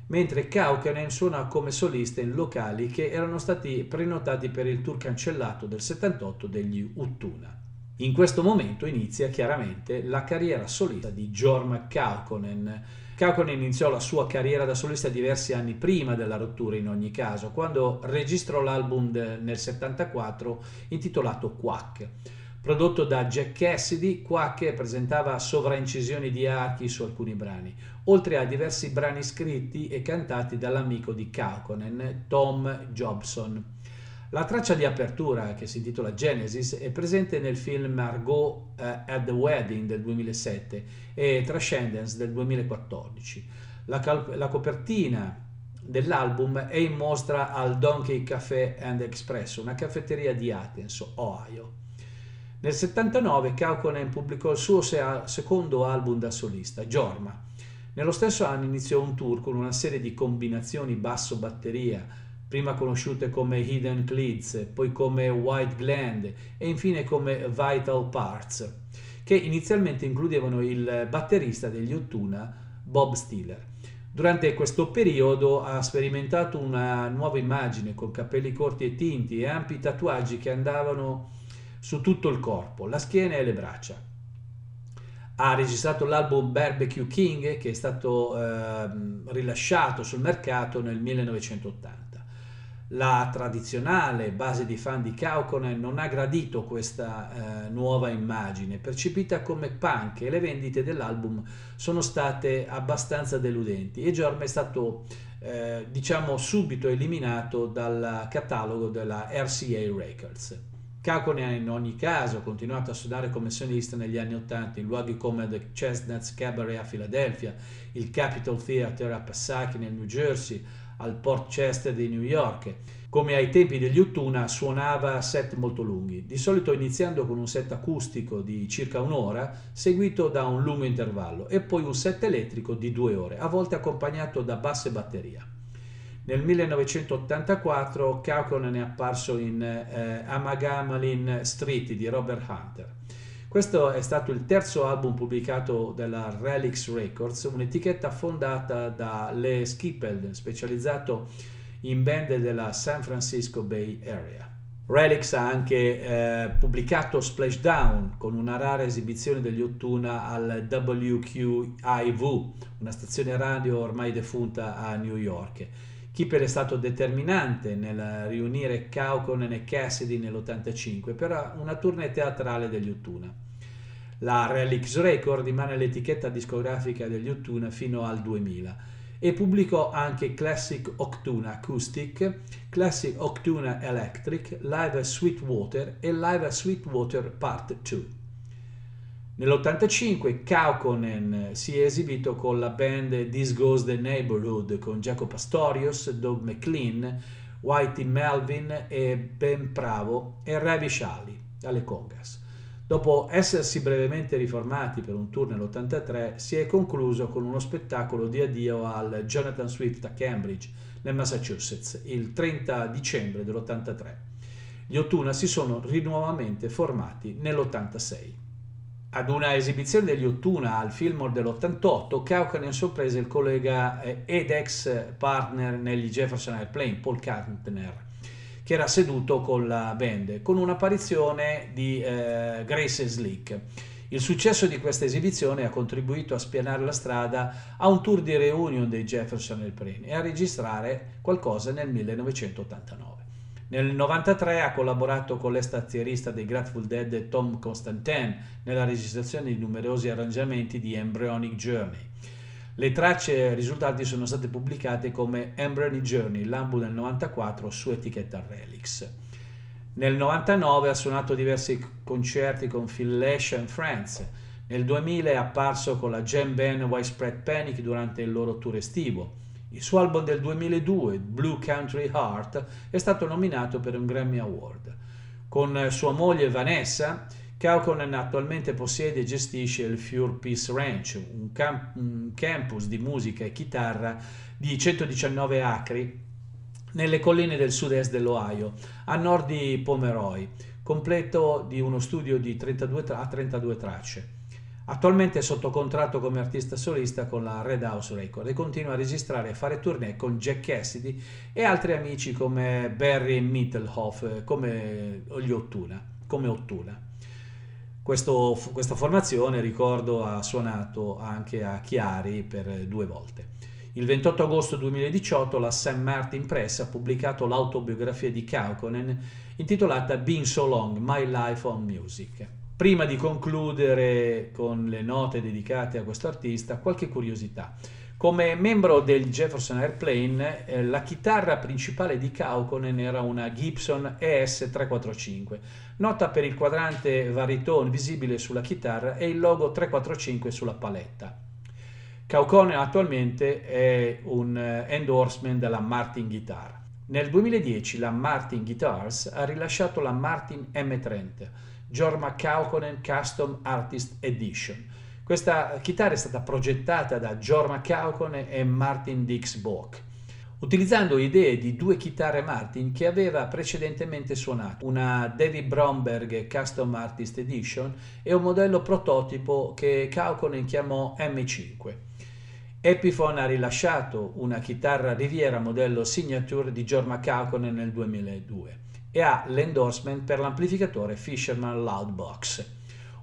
mentre Kaukanen suona come solista in locali che erano stati prenotati per il tour cancellato del 78 degli Uttuna. In questo momento inizia chiaramente la carriera solista di Jorma Kaukonen, Kaukonen iniziò la sua carriera da solista diversi anni prima della rottura in ogni caso, quando registrò l'album nel 74 intitolato Quack. Prodotto da Jack Cassidy, Quack presentava sovraincisioni di archi su alcuni brani, oltre a diversi brani scritti e cantati dall'amico di Kaukonen, Tom Jobson. La traccia di apertura, che si intitola Genesis, è presente nel film Margot uh, at the Wedding del 2007 e Transcendence del 2014. La, cal- la copertina dell'album è in mostra al Donkey Café and Expresso, una caffetteria di Athens, Ohio. Nel 79 Kaukonen pubblicò il suo se- secondo album da solista, Jorma. Nello stesso anno iniziò un tour con una serie di combinazioni basso-batteria, prima conosciute come Hidden Cleats, poi come White Gland e infine come Vital Parts, che inizialmente includevano il batterista degli Ottuna, Bob Stiller. Durante questo periodo ha sperimentato una nuova immagine con capelli corti e tinti e ampi tatuaggi che andavano su tutto il corpo, la schiena e le braccia. Ha registrato l'album Barbecue King che è stato eh, rilasciato sul mercato nel 1980. La tradizionale base di fan di Kaukonen non ha gradito questa eh, nuova immagine, percepita come punk e le vendite dell'album sono state abbastanza deludenti e Jorm è stato eh, diciamo subito eliminato dal catalogo della RCA Records. Kaukonen in ogni caso ha continuato a suonare come solista negli anni 80 in luoghi come The Chestnuts Cabaret a Filadelfia, il Capitol Theatre a Passaic nel New Jersey, al Port Chester di New York. Come ai tempi degli Uttuna suonava set molto lunghi, di solito iniziando con un set acustico di circa un'ora, seguito da un lungo intervallo, e poi un set elettrico di due ore, a volte accompagnato da basse batteria. Nel 1984 Kaukonen è apparso in eh, Amagamalin Street di Robert Hunter. Questo è stato il terzo album pubblicato dalla Relix Records, un'etichetta fondata da Le Skippel, specializzato in band della San Francisco Bay Area. Relix ha anche eh, pubblicato Splashdown con una rara esibizione degli Ottuna al WQIV, una stazione radio ormai defunta a New York. Kipper è stato determinante nel riunire Kaukonen e Cassidy nell'85 per una tournée teatrale degli Uttuna. La Relix Record rimane l'etichetta discografica degli Uttuna fino al 2000 e pubblicò anche Classic Octuna Acoustic, Classic Octuna Electric, Live at Sweetwater e Live at Sweetwater Part 2. Nell'85 Kaukonen si è esibito con la band This Goes the Neighborhood con Jaco Pastorius, Doug McLean, Whitey Melvin e Ben Bravo e Ravi Shali alle congas. Dopo essersi brevemente riformati per un tour nell'83, si è concluso con uno spettacolo di addio al Jonathan Swift a Cambridge, nel Massachusetts, il 30 dicembre dell'83. Gli Ottuna si sono rinuovamente formati nell'86. Ad una esibizione degli Ottuna al Fillmore dell'88, Kaukanen sorprese il collega eh, ed ex partner negli Jefferson Airplane, Paul Kantner, che era seduto con la band, con un'apparizione di eh, Grace Slick. Il successo di questa esibizione ha contribuito a spianare la strada a un tour di reunion dei Jefferson Airplane e a registrare qualcosa nel 1989. Nel 1993 ha collaborato con l'estazierista dei Grateful Dead Tom Constantin nella registrazione di numerosi arrangiamenti di Embryonic Journey. Le tracce risultanti sono state pubblicate come Embryonic Journey, l'album del 94 su etichetta Relix. Nel 99 ha suonato diversi concerti con Phil Lesh and Friends. Nel 2000 è apparso con la jam band Widespread Panic durante il loro tour estivo. Il suo album del 2002, Blue Country Heart, è stato nominato per un Grammy Award. Con sua moglie Vanessa, Kaukonen attualmente possiede e gestisce il Fure Peace Ranch, un, camp- un campus di musica e chitarra di 119 acri nelle colline del sud-est dell'Ohio, a nord di Pomeroy, completo di uno studio di 32 tra- a 32 tracce. Attualmente è sotto contratto come artista solista con la Red House Record e continua a registrare e fare tournée con Jack Cassidy e altri amici come Barry Mittelhoff, come gli Ottuna. Come Ottuna. Questo, questa formazione, ricordo, ha suonato anche a Chiari per due volte. Il 28 agosto 2018 la St. Martin Press ha pubblicato l'autobiografia di Kaukonen intitolata Been So Long, My Life on Music. Prima di concludere con le note dedicate a questo artista, qualche curiosità. Come membro del Jefferson Airplane, eh, la chitarra principale di Kaukonen era una Gibson ES345, nota per il quadrante baritone visibile sulla chitarra e il logo 345 sulla paletta. Kaukonen attualmente è un eh, endorsement della Martin Guitar. Nel 2010 la Martin Guitars ha rilasciato la Martin M30, Jorma Kaukonen Custom Artist Edition. Questa chitarra è stata progettata da Jorma Kaukonen e Martin Dix Bock utilizzando idee di due chitarre Martin che aveva precedentemente suonato, una David Bromberg Custom Artist Edition e un modello prototipo che Kaukonen chiamò M5. Epiphone ha rilasciato una chitarra Riviera modello Signature di Jorma Kaukonen nel 2002 e ha l'endorsement per l'amplificatore Fisherman Loudbox.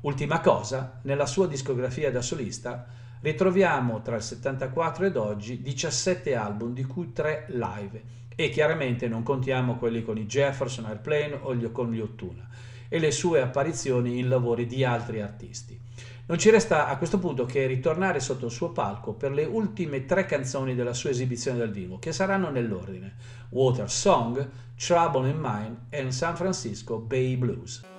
Ultima cosa, nella sua discografia da solista ritroviamo tra il 74 ed oggi 17 album di cui 3 live e chiaramente non contiamo quelli con i Jefferson Airplane o con gli Ottuna e le sue apparizioni in lavori di altri artisti. Non ci resta a questo punto che ritornare sotto il suo palco per le ultime tre canzoni della sua esibizione dal vivo, che saranno nell'ordine Water Song, Trouble in Mind e San Francisco Bay Blues.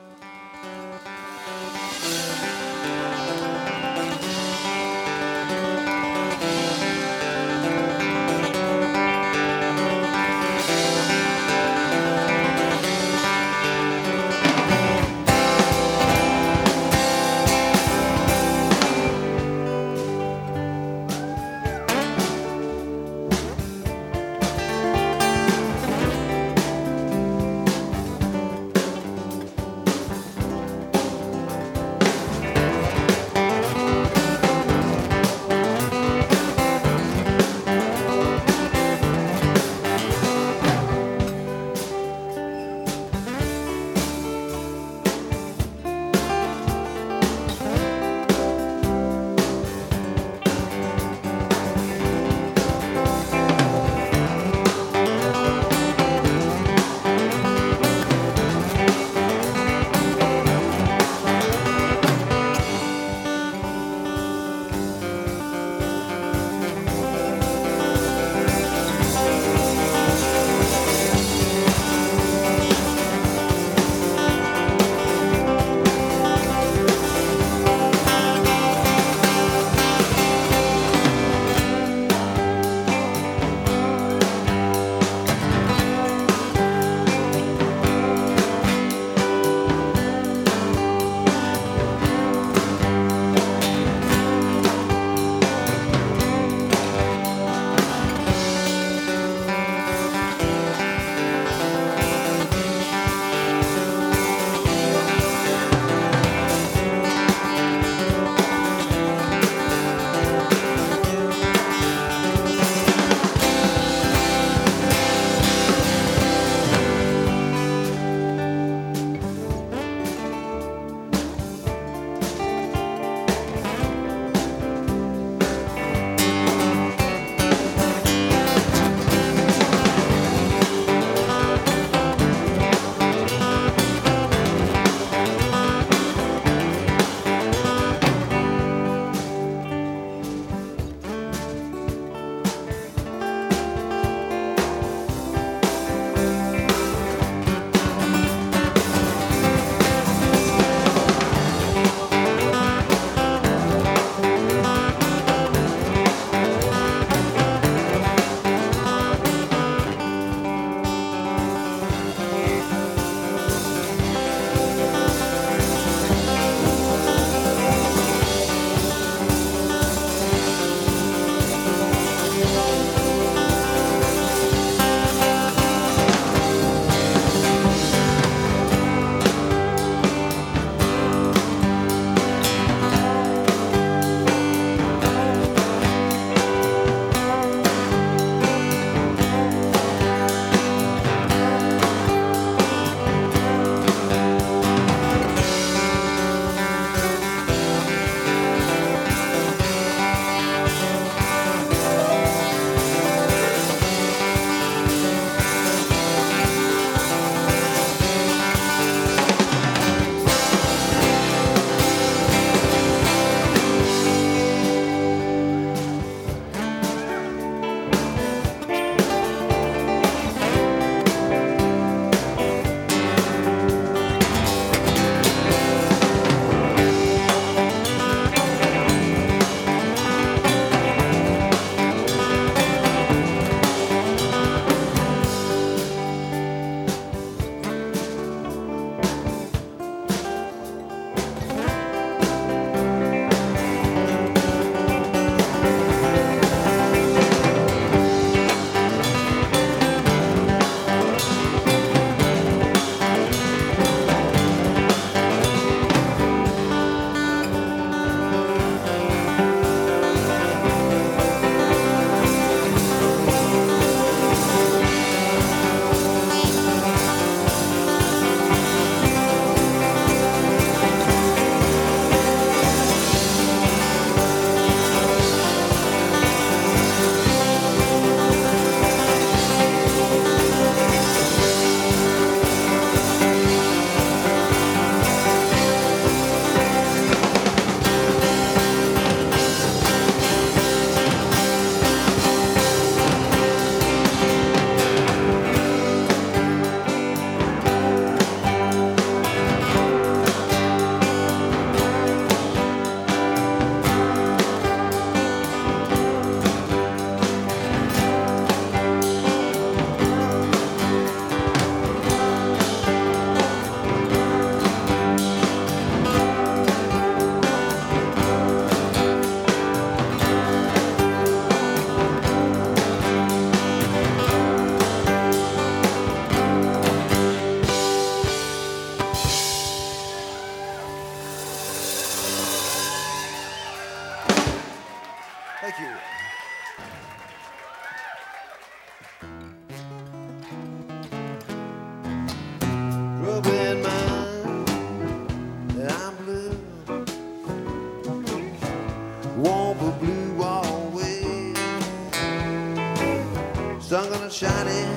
shining.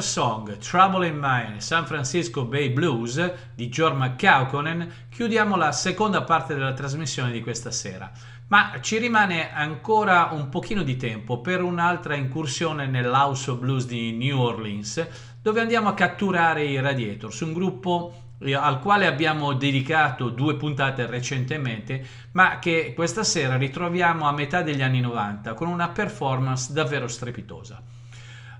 Water Song, Trouble in Mind, San Francisco Bay Blues di George McCauconen chiudiamo la seconda parte della trasmissione di questa sera. Ma ci rimane ancora un pochino di tempo per un'altra incursione nell'House of Blues di New Orleans, dove andiamo a catturare i Radiators, un gruppo eh, al quale abbiamo dedicato due puntate recentemente, ma che questa sera ritroviamo a metà degli anni 90 con una performance davvero strepitosa.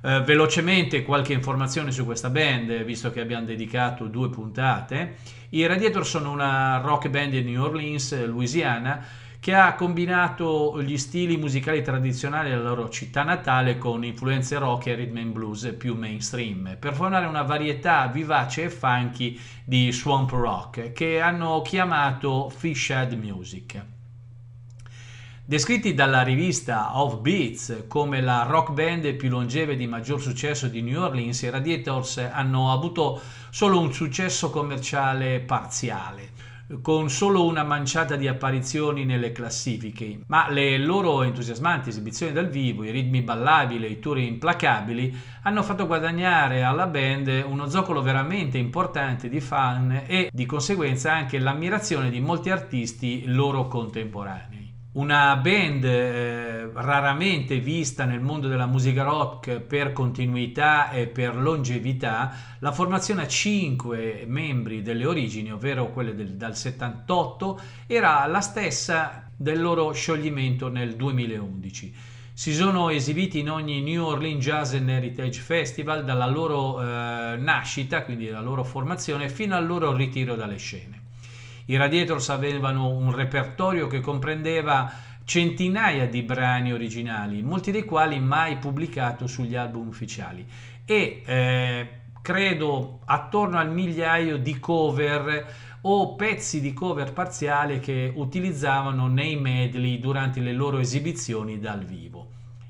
Eh, velocemente qualche informazione su questa band, visto che abbiamo dedicato due puntate. I Radiator sono una rock band di New Orleans, Louisiana, che ha combinato gli stili musicali tradizionali della loro città natale con influenze rock e rhythm and blues più mainstream, per formare una varietà vivace e funky di swamp rock che hanno chiamato Fish Head Music. Descritti dalla rivista Off Beats come la rock band più longeva e di maggior successo di New Orleans, i Radiators hanno avuto solo un successo commerciale parziale, con solo una manciata di apparizioni nelle classifiche, ma le loro entusiasmanti esibizioni dal vivo, i ritmi ballabili e i tour implacabili hanno fatto guadagnare alla band uno zoccolo veramente importante di fan e di conseguenza anche l'ammirazione di molti artisti loro contemporanei. Una band eh, raramente vista nel mondo della musica rock per continuità e per longevità, la formazione a 5 membri delle origini, ovvero quelle del, dal 78, era la stessa del loro scioglimento nel 2011. Si sono esibiti in ogni New Orleans Jazz and Heritage Festival dalla loro eh, nascita, quindi dalla loro formazione, fino al loro ritiro dalle scene. I Radiators avevano un repertorio che comprendeva centinaia di brani originali, molti dei quali mai pubblicato sugli album ufficiali e eh, credo attorno al migliaio di cover o pezzi di cover parziale che utilizzavano nei medley durante le loro esibizioni dal vivo.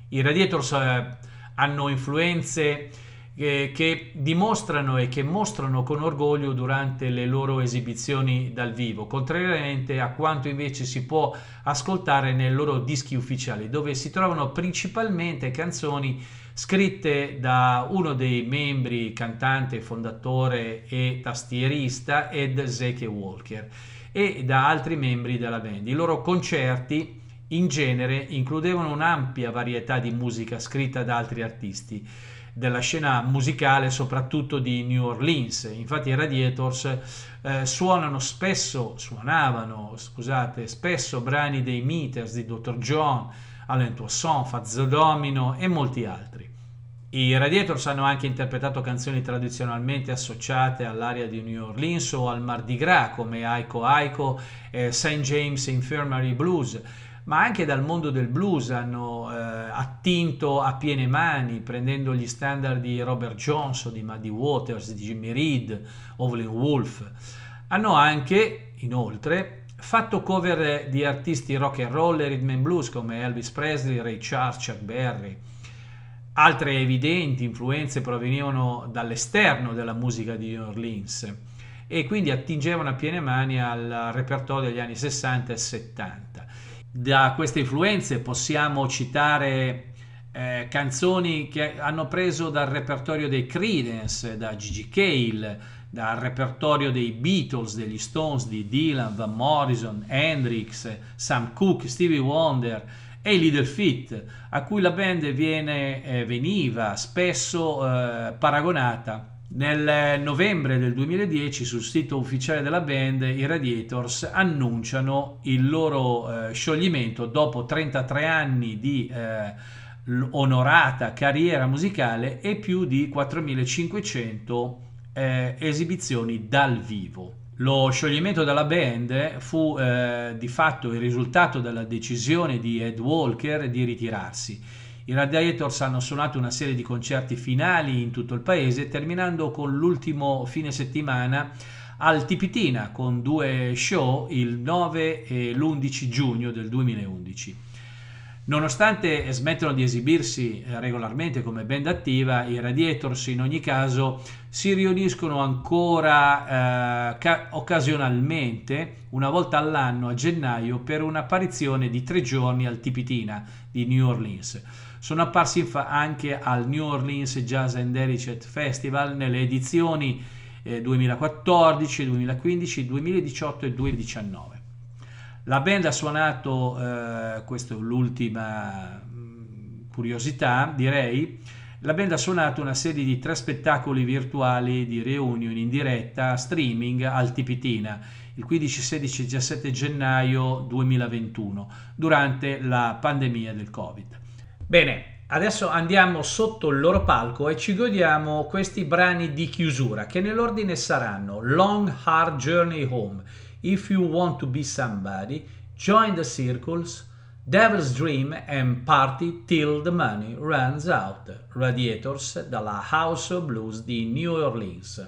I Radiators eh, hanno influenze che, che, dimostrano e che mostrano con orgoglio durante le loro esibizioni dal vivo, contrariamente a quanto invece si può ascoltare nei loro dischi ufficiali, dove si trovano principalmente canzoni scritte da uno dei membri, cantante, fondatore e tastierista Ed Zeke Walker e da altri membri della band. I loro concerti in genere includevano un'ampia varietà di musica scritta da altri artisti della scena musicale, soprattutto di New Orleans. Infatti i Radiators eh, suonano spesso, suonavano, scusate, spesso brani dei Meters di Dr. John, Alain Toussaint, Fazzo Domino e molti altri. I Radiators hanno anche interpretato canzoni tradizionalmente associate all'area di New Orleans o al Mardi Gras come Aiko Aiko e St. James Infirmary Blues, ma anche dal mondo del blues hanno eh, attinto a piene mani, prendendo gli standard di Robert Johnson, di Muddy Waters, di Jimmy Reed, Evelyn Wolf. Hanno anche, inoltre, fatto cover di artisti rock and roll e rhythm and blues come Elvis Presley, Ray Charles, Chuck Berry. Altre evidenti influenze provenivano dall'esterno della musica di New Orleans e quindi attingevano a piene mani al repertorio degli anni 60 e 70. Da queste influenze possiamo citare eh, canzoni che hanno preso dal repertorio dei Creedence, da Gigi Cale, dal repertorio dei Beatles, degli Stones, di Dylan, Van Morrison, Hendrix, Sam Cooke, Stevie Wonder e i Little Feat, a cui la band viene, eh, veniva spesso eh, paragonata. Nel novembre del 2010 sul sito ufficiale della band i Radiators annunciano il loro eh, scioglimento dopo 33 anni di eh, onorata carriera musicale e più di 4500 eh, esibizioni dal vivo. Lo scioglimento della band fu eh, di fatto il risultato della decisione di Ed Walker di ritirarsi. I Radiators hanno suonato una serie di concerti finali in tutto il paese, terminando con l'ultimo fine settimana al Tipitina con due show il 9 e l'11 giugno del 2011. Nonostante smettono di esibirsi eh, regolarmente come band attiva, i Radiators in ogni caso si riuniscono ancora eh, ca- occasionalmente, una volta all'anno a gennaio, per un'apparizione di tre giorni al Tipitina di New Orleans. Sono apparsi anche al New Orleans Jazz and Heritage Festival nelle edizioni eh, 2014, 2015, 2018 e 2019. La band ha suonato, eh, questa è l'ultima mm, curiosità direi, la band ha suonato una serie di tre spettacoli virtuali di reunion in diretta streaming al Tipitina il 15, 16 e 17 gennaio 2021 durante la pandemia del Covid. Bene, adesso andiamo sotto il loro palco e ci godiamo questi brani di chiusura che nell'ordine saranno Long Hard Journey Home If You Want to Be Somebody, Join the Circles, Devil's Dream and Party Till the Money Runs Out, Radiators dalla House of Blues di New Orleans.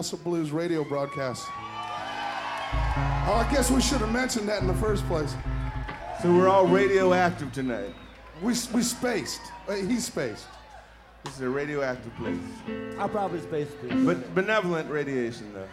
Of Blues radio broadcast. Oh, I guess we should have mentioned that in the first place. So we're all radioactive tonight. We, we spaced. Uh, He's spaced. This is a radioactive place. I probably spaced this. But benevolent radiation, though.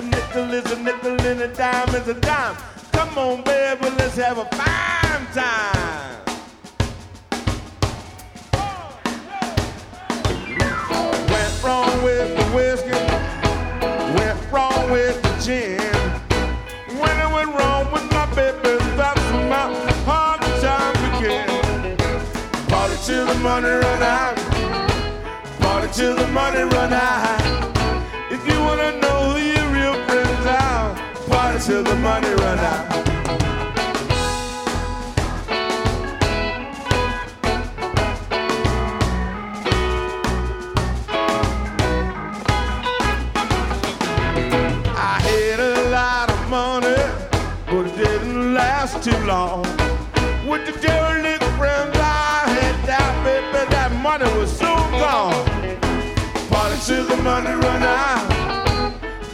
A nickel is a nickel and a dime is a dime. Come on, baby, let's have a fine time. Went wrong with the whiskey, went wrong with the gin. When it went wrong with my baby, that's when my hard time began. Party till the money run out, party till the money run out. Till the money run out. I had a lot of money, but it didn't last too long. With the derelict friends I had that baby, that money was so gone. Party till the money run out.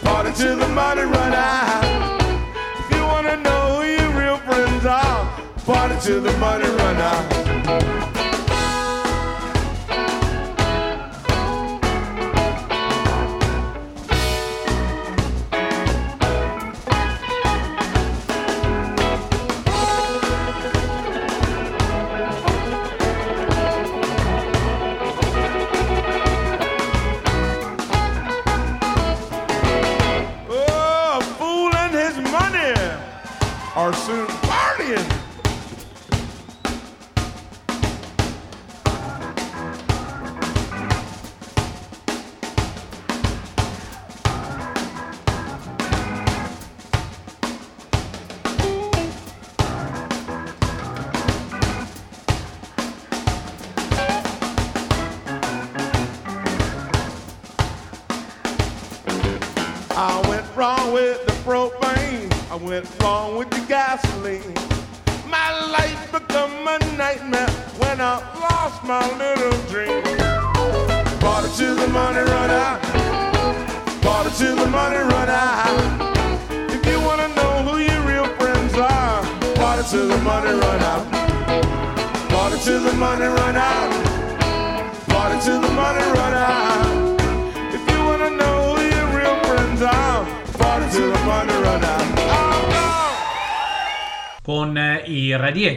Party till the money run out. Till the money run out.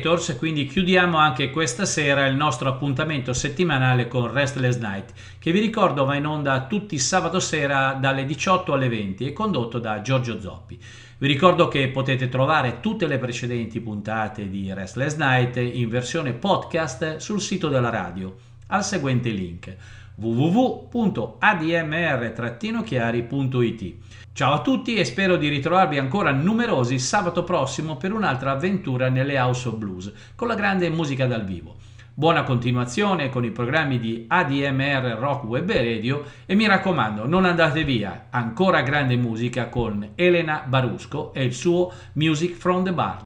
Radiators quindi chiudiamo anche questa sera il nostro appuntamento settimanale con Restless Night che vi ricordo va in onda tutti sabato sera dalle 18 alle 20 e condotto da Giorgio Zoppi. Vi ricordo che potete trovare tutte le precedenti puntate di Restless Night in versione podcast sul sito della radio al seguente link www.admr-chiari.it. Ciao a tutti e spero di ritrovarvi ancora numerosi sabato prossimo per un'altra avventura nelle House of Blues con la grande musica dal vivo. Buona continuazione con i programmi di ADMR Rock Web Radio e mi raccomando non andate via, ancora grande musica con Elena Barusco e il suo Music from the Bar.